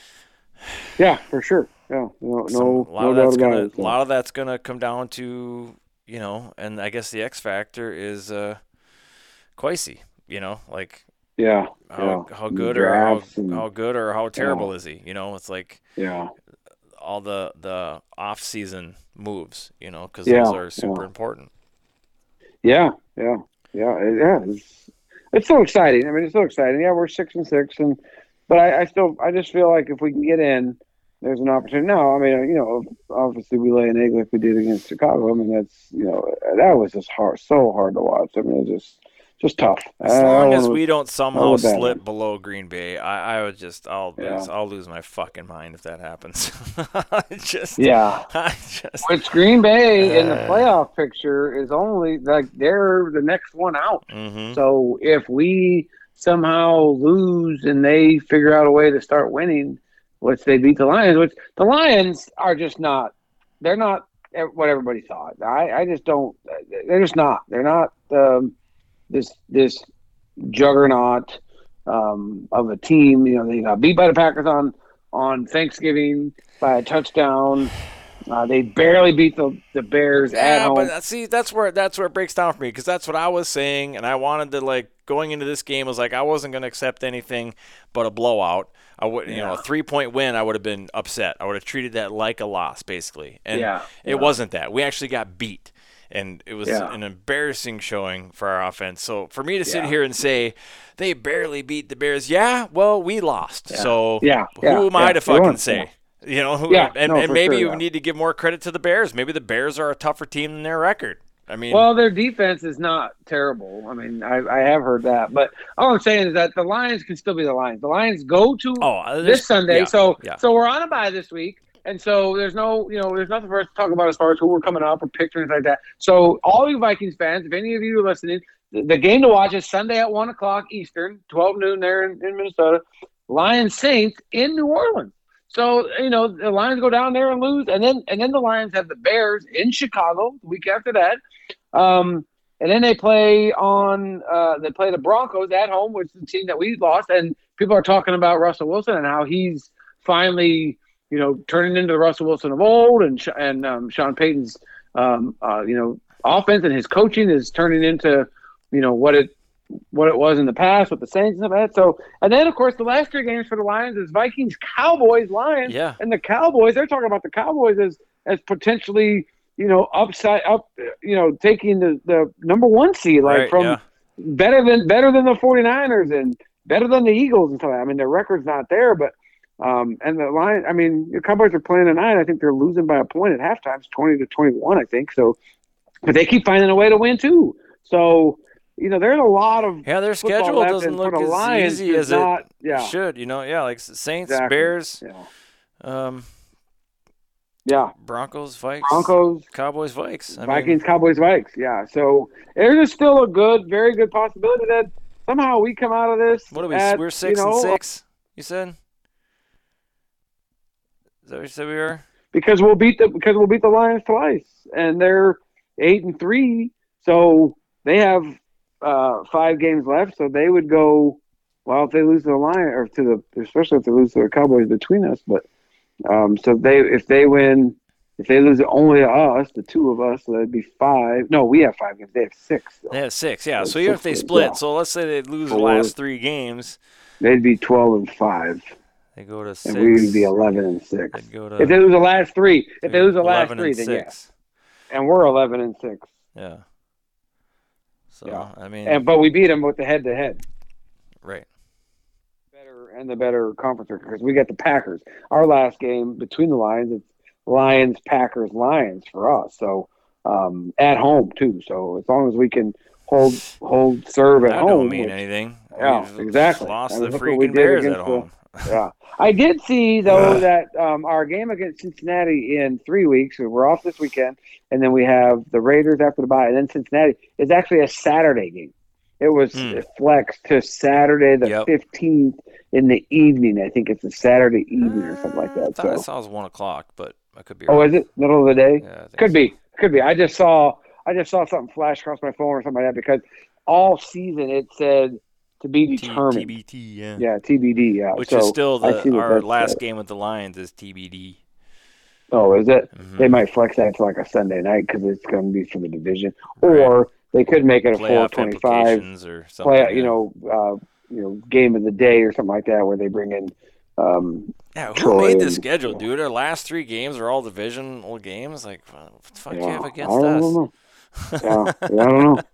Yeah, for sure. Yeah. No, some- no, a lot no of that's gonna it. a lot of that's gonna come down to you know, and I guess the X factor is uh. You know, like Yeah. how yeah. how good or how, and- how good or how terrible is he? You know, it's like Yeah. all the the off season moves. You know, because Yeah, those are super yeah. important. Yeah. Yeah. Yeah. it- Yeah. It's, it's so exciting. I mean, it's so exciting. Yeah, we're six and six, and but I, I still, I just feel like if we can get in, there's an opportunity. Now, I mean, you know, obviously we lay an egg like we did against Chicago. I mean, that's you know, that was just hard, so hard to watch. I mean, it just, just tough. As Uh, long as we don't somehow slip below Green Bay, I, I would just I'll Yeah. I'll lose my fucking mind if that happens. just yeah. I just Which Green Bay in the Uh. playoff picture is only like they're the next one out. mhm. So if we somehow lose and they figure out a way to start winning, which they beat the Lions, which the Lions are just not, they're not what everybody thought. I, I just don't. They're just not. They're not um, this this juggernaut um, of a team. You know, they got beat by the Packers on on Thanksgiving by a touchdown. Uh, they barely beat the the Bears at Yeah, home. but see, that's where that's where it breaks down for me because that's what I was saying, and I wanted to like going into this game was like I wasn't going to accept anything but a blowout. I would, you know, a three point win. I would have been upset. I would have treated that like a loss, basically. And Yeah, it wasn't that. We actually got beat, and it was Yeah. an embarrassing showing for our offense. So for me to sit Yeah. here and say they barely beat the Bears, yeah, well, we lost. So Yeah, who yeah, am I to fucking say? You know, who, Yeah, and, no, and maybe sure, yeah. need to give more credit to the Bears. Maybe the Bears are a tougher team than their record. I mean, Well, their defense is not terrible. I mean, I, I have heard that, but all I'm saying is that the Lions can still be the Lions. The Lions go to oh, uh, this Sunday, yeah, so yeah. so we're on a bye this week, and so there's no you know there's nothing for us to talk about as far as who we're coming up or pictures like that. So all you Vikings fans, if any of you are listening, the, game to watch is Sunday at one o'clock Eastern, twelve noon there in, in Minnesota. Lions Saints in New Orleans. So you know the Lions go down there and lose, and then and then the Lions have the Bears in Chicago the week after that, um, and then they play on uh, they play the Broncos at home, which is the team that we lost, and people are talking about Russell Wilson and how he's finally you know turning into the Russell Wilson of old, and and um, Sean Payton's um, uh, you know offense and his coaching is turning into you know what it what it was in the past with the Saints and that. So, and then of course the last three games for the Lions is Vikings, Cowboys, Lions, Yeah. and the Cowboys. They're talking about the Cowboys as as potentially you know upside up, you know taking the the number one seed like Right, from yeah. better than better than the 49ers and better than the Eagles and stuff. I mean their record's not there, but. Um, and the Lions, I mean, the Cowboys are playing tonight. I think they're losing by a point at halftime. It's 20 to 21, I think. So, but they keep finding a way to win too. So, you know, there's a lot of Yeah, their schedule doesn't look as Lions, easy as not- it yeah. should. You know, yeah, like Saints, Exactly. Bears. Yeah. Um, Yeah, Broncos, Vikes, Broncos, Cowboys, Vikes. I mean, Vikings, Cowboys, Vikes. Yeah, so there's still a good, very good possibility that somehow we come out of this. what are we? at, we're six you know, and six. You said. Is that what you said we were? because we'll beat the because we'll beat the Lions twice, and they're eight and three, so they have uh, five games left. So they would go well if they lose to the Lions or to the especially if they lose to the Cowboys between us. But um, so they if they win. If they lose only to us, the two of us, so that'd be five. No, we have five games. They have six. though. They have six. Yeah. So So even if they games, split, yeah. so let's say they lose the last three games, They'd be twelve and five, they go to six. we would be eleven and six. Go to If it was the last three, if it was the last three, and then six. yeah, and we're eleven and six. Yeah. So Yeah. I mean, And but we beat them with the head to head. right. better and the better conference record because we got the Packers. Our last game between the Lions, it's Lions, Packers, Lions for us. So um, at home too. So as long as we can hold hold serve at That home, don't mean anything. Yeah, exactly. Lost I the mean, look we freaking Bears at against the- home. Yeah. I did see though that um, our game against Cincinnati in three weeks. We're off this weekend, and then we have the Raiders after the bye, and then Cincinnati is actually a Saturday game. It was Hmm. flexed to Saturday the Yep. fifteenth in the evening. I think it's a Saturday evening or something like Uh, I that. thought I So, saw it was one o'clock, but I could be. oh, is it middle of the day? Yeah, Could so. be, could be. I just saw, I just saw something flash across my phone or something like that because all season it said to be T- determined. TBT, yeah. Yeah, TBD. Yeah, Which so is still the our last game with the Lions is TBD. Oh, is it? Mhm. They might flex that to like a Sunday night because it's going to be for the division, or they could make it a four twenty-five or something. play. yeah. You know, uh, you know, game of the day or something like that, where they bring in. Um, Yeah, who Troy made the schedule, dude? Our last three games are all divisional games. Like, what the fuck do you yeah, have I against don't us? know. Yeah, yeah, I don't know.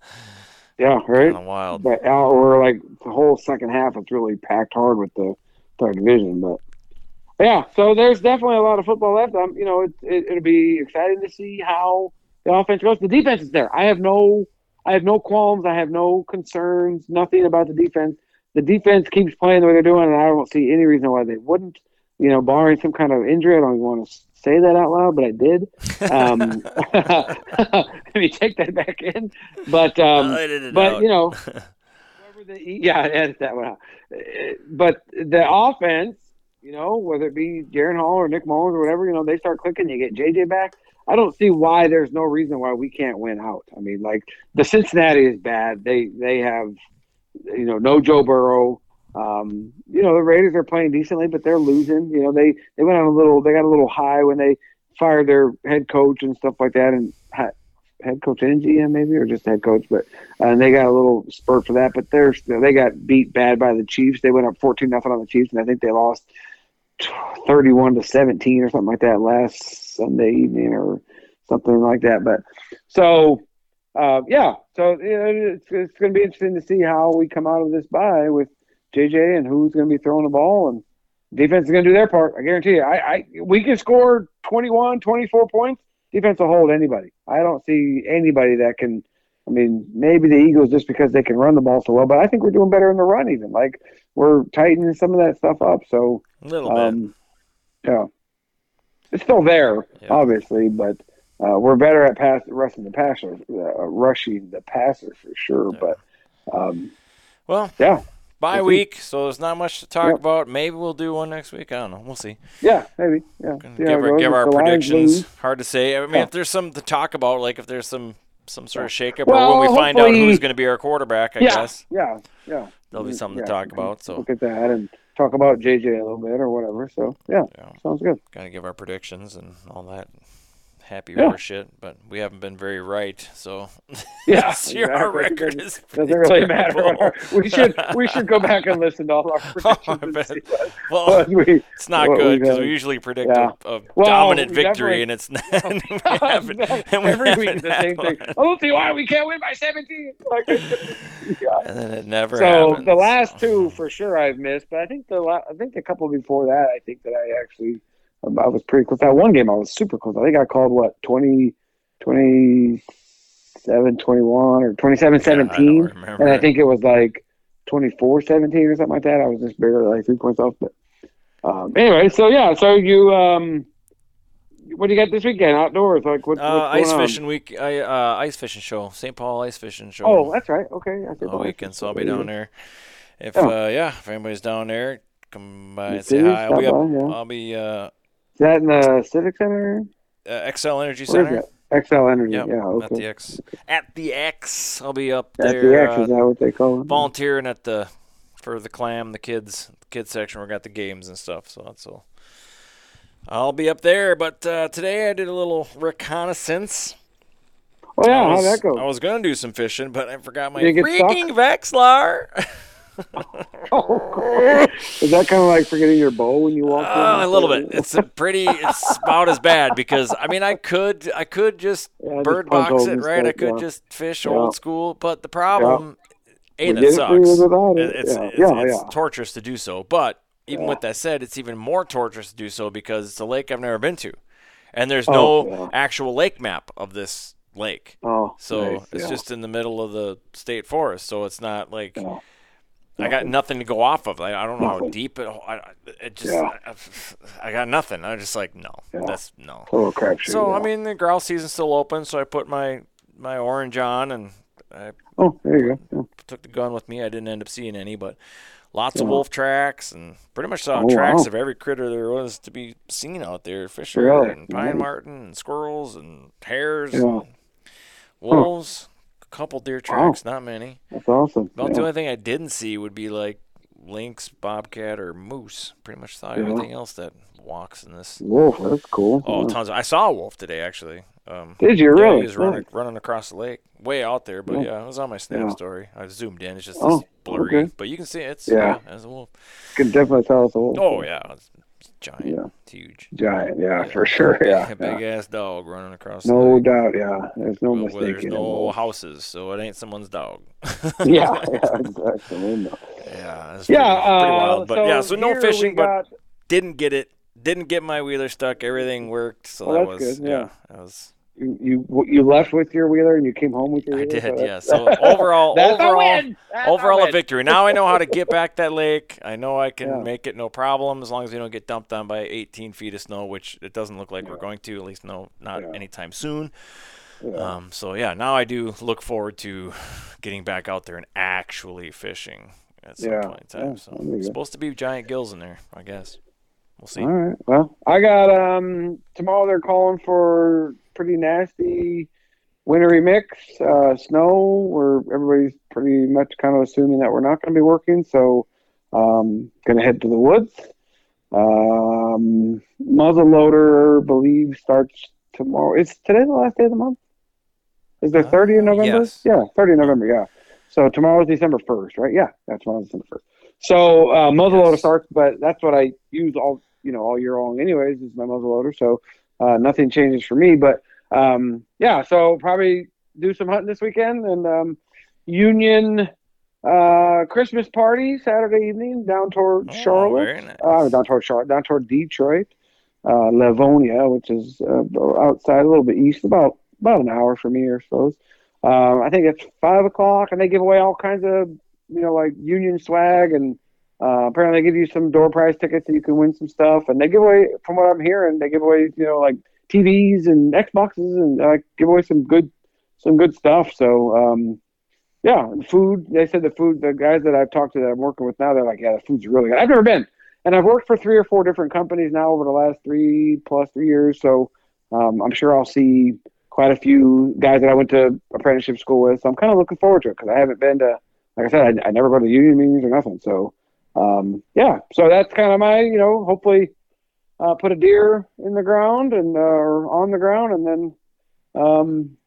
Yeah, right. Kind wild. But uh, or like the whole second half, it's really packed hard with the third division. But yeah, so there's definitely a lot of football left. Um, you know, it, it, it'll be exciting to see how the offense goes. The defense is there. I have no, I have no qualms. I have no concerns. Nothing about the defense. The defense keeps playing the way they're doing, and I don't see any reason why they wouldn't. You know, barring some kind of injury. I don't even want to say that out loud, but I did. Um, let me take that back in. But um, I'll edit it but out. you know, the, yeah, edit that one out. Uh, But the offense, you know, whether it be Jaren Hall or Nick Mullens or whatever, you know, they start clicking. You get JJ back. I don't see why there's no reason why we can't win out. I mean, like the Cincinnati is bad. They they have, you know, no Joe Burrow. Um, you know, the Raiders are playing decently, but they're losing. You know, they they went on a little. They got a little high when they fired their head coach and stuff like that, and head coach and GM maybe, or just head coach. But and they got a little spurt for that. But they're they got beat bad by the Chiefs. They went up fourteen nothing on the Chiefs, and I think they lost thirty one to seventeen or something like that last Sunday evening or something like that. But so. Uh, yeah, so you know, it's, it's going to be interesting to see how we come out of this bye with JJ and who's going to be throwing the ball and defense is going to do their part. I guarantee you. I, I we can score 21, 24 points. Defense will hold anybody. I don't see anybody that can. I mean, maybe the Eagles just because they can run the ball so well, but I think we're doing better in the run. Even like we're tightening some of that stuff up. So A little bit. um, yeah, it's still there, Yeah. obviously, but uh, we're better at pass rushing the passer, uh, rushing the passer for sure. Yeah. But um, Well, yeah, bye we'll week, so there's not much to talk Yep. about. Maybe we'll do one next week. I don't know. We'll see. yeah, maybe, yeah. Gonna See how give our, give our predictions. Hard to say. I mean, Yeah. if there's some to talk about, like if there's some some sort of shakeup, Well, or when we find out who's going to be our quarterback, I yeah, guess yeah, yeah. there'll be Mm, something yeah, to talk about. So look at that and talk about JJ a little bit or whatever. So yeah, Yeah. sounds good. got to give our predictions and all that happy Yeah. shit. But we haven't been very right, so Yeah, year our record is Doesn't really matter. terrible. Our, we should we should go back and listen to all our oh, predictions. bet. see what- Well, we- it's not good because we usually predict Yeah. a, a Well, dominant victory, and it's not. and we haven't, and we Every week haven't the same had thing. one. I don't see why we can't win by 17. Like, yeah. And then it never So happens. the last two mm-hmm. for sure I've missed, but I think the la- I think a couple before that I think that I actually I was pretty close. That one game I was super close. I think I called what 20, 27, 21 or 27, Yeah, I 17. don't and I think it was like 24, 17 or something like that. I was just barely like three points off. But um, anyway, so yeah, so you um, what do you got this weekend outdoors? Like what, Uh, ice going on? fishing week. I uh, ice fishing show. St. Paul ice fishing show. Oh, that's right. Okay, I see all weekend, so I'll be down there. If Yeah. uh, yeah, if anybody's down there, come by You and say hi. I'll be up. by, yeah. I'll be uh, Is that in the Civic Center? uh, Xcel Energy Where Center. Xcel Energy. Yep, yeah, at the. X. At the X, I'll be up there. At the X, uh, is that what they call it? volunteering at the for the clam, the kids, the kids section. We got the games and stuff, so that's all. I'll be up there, but uh, today I did a little reconnaissance. Oh yeah, I was, how'd that go? I was gonna do some fishing, but I forgot my Did you get stuck? freaking Vexilar. Oh, is that kind of like forgetting your bow when you walk? Uh, a little bit. It's a pretty. It's about as bad because I mean I could I could just Yeah, bird punch box it right. I could yeah. just fish Yeah. old school, but the problem, a We that it sucks. it. It- It's Yeah, it's, yeah, it's torturous to do so. But even with that said, it's even more torturous to do so because it's a lake I've never been to, and there's Oh, no actual lake map of this lake. Oh, So nice, it's just in the middle of the state forest. So it's not like. I got nothing to go off of. I, I don't know how deep it. I, I- it just. Yeah. I, I got nothing. I'm just like no. Yeah. That's no. Total crapshoot. So yeah. I mean, the grouse season's still open. So I put my my orange on and I oh, there you go. Took the gun with me. I didn't end up seeing any, but lots of wolf tracks and pretty much saw Oh, tracks wow. of every critter there was to be seen out there: fisher Really? and pine marten and squirrels and hares and wolves. A couple deer tracks, not many. That's awesome. About yeah. the only thing I didn't see would be like lynx, bobcat, or moose. Pretty much saw Yeah. everything else that walks in this. Wolf, that's cool. Oh, Yeah. tons! Of, I saw a wolf today, actually. Um, Did you really? he was running, running across the lake, way out there. But Yeah. it was on my snap story. I zoomed in. It's just Oh, this blurry, okay. but you can see it. it's Yeah. as a wolf. Can definitely tell it's a wolf. Oh yeah, it's giant, Yeah. it's huge. Giant, yeah, for sure. Big, Yeah. big yeah. ass dog running across. No doubt, yeah. There's no Where- where there's it. no houses, so it ain't someone's dog. yeah, yeah, exactly. Yeah, it's Yeah, pretty, pretty uh, wild. But yeah, so no fishing, but didn't get it. Didn't get my wheeler stuck. Everything worked, so Oh, that was good, yeah. That was you, you left with your wheeler and you came home with your I wheeler. did, so yeah. So overall, a overall, a overall a victory. Now I know how to get back that lake. I know I can Yeah. make it no problem as long as we don't get dumped on by 18 feet of snow, which it doesn't look like we're going to. At least no, not Yeah. anytime soon. Yeah. Um, so yeah, now I do look forward to getting back out there and actually fishing at some Yeah, point in time. yeah, so there you it's go. supposed to be giant gills in there, I guess. We'll see. All right. Well, I got um tomorrow. They're calling for pretty nasty wintry mix uh, snow. Where everybody's pretty much kind of assuming that we're not going to be working. So, um, going to head to the woods. Um, muzzle loader believe starts tomorrow. Is today the last day of the month? Is there 30 in Uh, November? yes. Yeah, 30 in November. Yeah. So tomorrow's December 1st, right? Yeah, yeah, tomorrow's December 1st. So uh, muzzle loader Yes. starts, but that's what I use all you know all year long, anyways. Is my muzzle loader. So uh, nothing changes for me. But um, yeah, so probably do some hunting this weekend and um, Union uh, Christmas party Saturday evening down toward Oh, Charlotte. nice. Uh, down toward Charlotte, down toward Detroit, uh, Livonia, which is uh, outside a little bit east, about about an hour from me, I suppose. Um, I think it's five o'clock, and they give away all kinds of you know like Union swag, and uh, apparently they give you some door prize tickets so you can win some stuff, and they give away, from what I'm hearing, they give away you know like TVs and Xboxes, and uh, give away some good some good stuff. So. Um, yeah, food. They said the food. The guys that I've talked to that I'm working with now, they're like, yeah, the food's really good. I've never been, and I've worked for three or four different companies now over the last three plus three years. So um, I'm sure I'll see quite a few guys that I went to apprenticeship school with. So I'm kind of looking forward to it because I haven't been to, like I said, I, I never go to the union meetings or nothing. So um, yeah, so that's kind of my, you know, hopefully uh, put a deer in the ground and uh, or on the ground, and then um,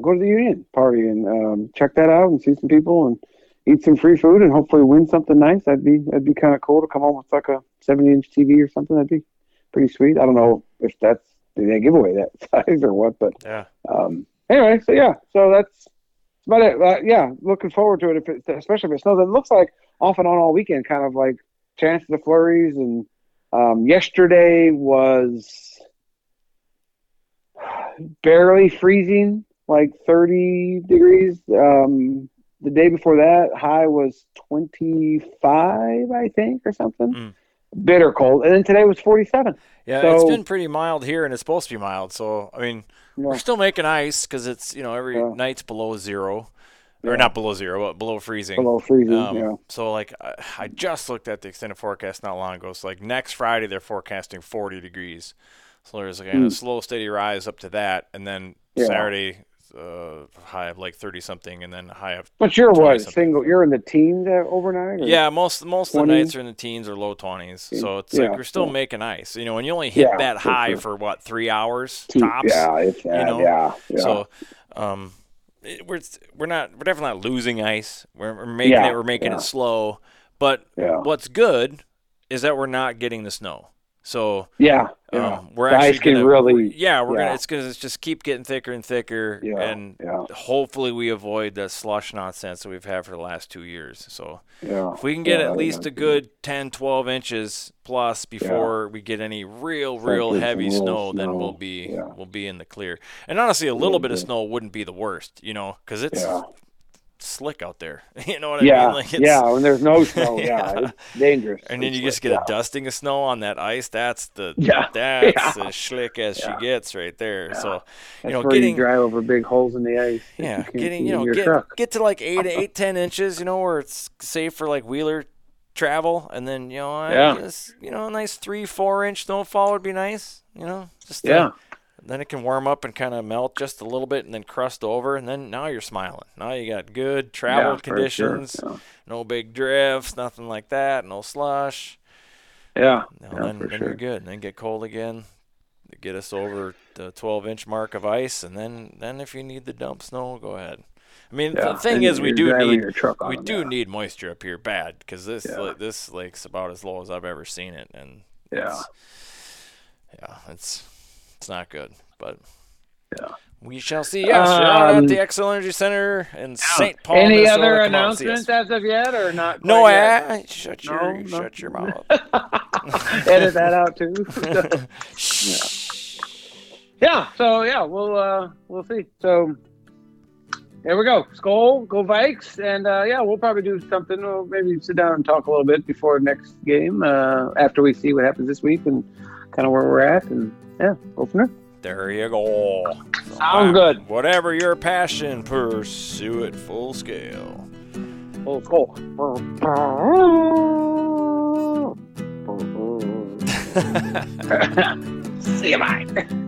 go to the union party and um, check that out and see some people and eat some free food and hopefully win something nice. That'd be that'd be kind of cool to come home with like a 70 inch TV or something. That'd be pretty sweet. I don't know if that's they give away that size or what, but Yeah. um, anyway, so yeah, so that's about it. Uh, yeah, looking forward to it. If it, especially if it snows, it looks like off and on all weekend, kind of like chances of flurries. And um, yesterday was barely freezing, like 30 degrees. Um, the day before that, high was 25, I think, or something. Mm. Bitter cold, and then today was 47. Yeah, So- it's been pretty mild here, and it's supposed to be mild. So I mean, we're still making ice because it's you know every Yeah. night's below zero, or not below zero, but below freezing. Below freezing, Um, yeah. So like I, I just looked at the extended forecast not long ago. So like next Friday they're forecasting 40 degrees. So there's like a slow, steady rise up to that, and then Hmm. Yeah. Saturday uh, high of like 30 something, and then high of But you're what something. single? You're in the teens overnight. Or? Yeah, most most of the nights are in the teens or low twenties. So it's Yeah, like we're still yeah. making ice. You know, when you only hit Yeah, that for high sure. for what three hours tops. Yeah, it's that. know? yeah, yeah. So, um, it, we're we're not we're definitely not losing ice. We're, we're making it. We're making it slow. But what's good is that we're not getting the snow. So yeah, yeah. um, we're The actually gonna, really- yeah we're yeah. gonna it's gonna just keep getting thicker and thicker Yeah, and hopefully we avoid the slush nonsense that we've had for the last two years. So yeah. if we can get at least a good 10, 12 inches plus before we get any real, real some heavy real snow, then we'll be we'll be in the clear. And honestly, a little bit of snow wouldn't be the worst, you know, because it's. Slick out there. you know what I yeah, mean? Like it's, yeah. When there's no snow, yeah, Yeah. it's dangerous. And then you just get a dusting of snow on that ice. That's the Yeah, that's yeah. as slick as Yeah. she gets right there. So you That's know, getting you drive over big holes in the ice. yeah, you getting you know get truck. get to like eight to eight ten inches, you know, where it's safe for like wheeler travel, and then you know, Yeah. guess you know, a nice three four inch snowfall would be nice, you know, just to- Then it can warm up and kind of melt just a little bit, and then crust over, and then now you're smiling. Now you got good travel Yeah, for sure, conditions, yeah. no big drifts, nothing like that, no slush. Yeah, No, yeah, then, then sure. you're good. And then get cold again, get us over the 12 inch mark of ice, and then then if you need the dump snow, go ahead. I mean, Yeah, the thing and is, we do need we them, do yeah. need moisture up here bad because this Yeah. la- this lake's about as low as I've ever seen it, and Yeah. it's- yeah, it's it's not good, but Yeah. we shall see. Yes, you're Um, at the Xcel Energy Center in St. Paul. Any Minnesota. other Come out and see announcements as of yet, or not? No, quite? I shut your No, no. shut your mouth. Edit that out too. yeah. So yeah, we'll uh, we'll see. So there we go. Skol, go Vikes, and uh, yeah, we'll probably do something. We'll maybe sit down and talk a little bit before next game uh, after we see what happens this week and kind of where we're at, and yeah, go from there. There you go. Sounds good. Whatever your passion, pursue it full scale. Oh, Skol. see you, bye.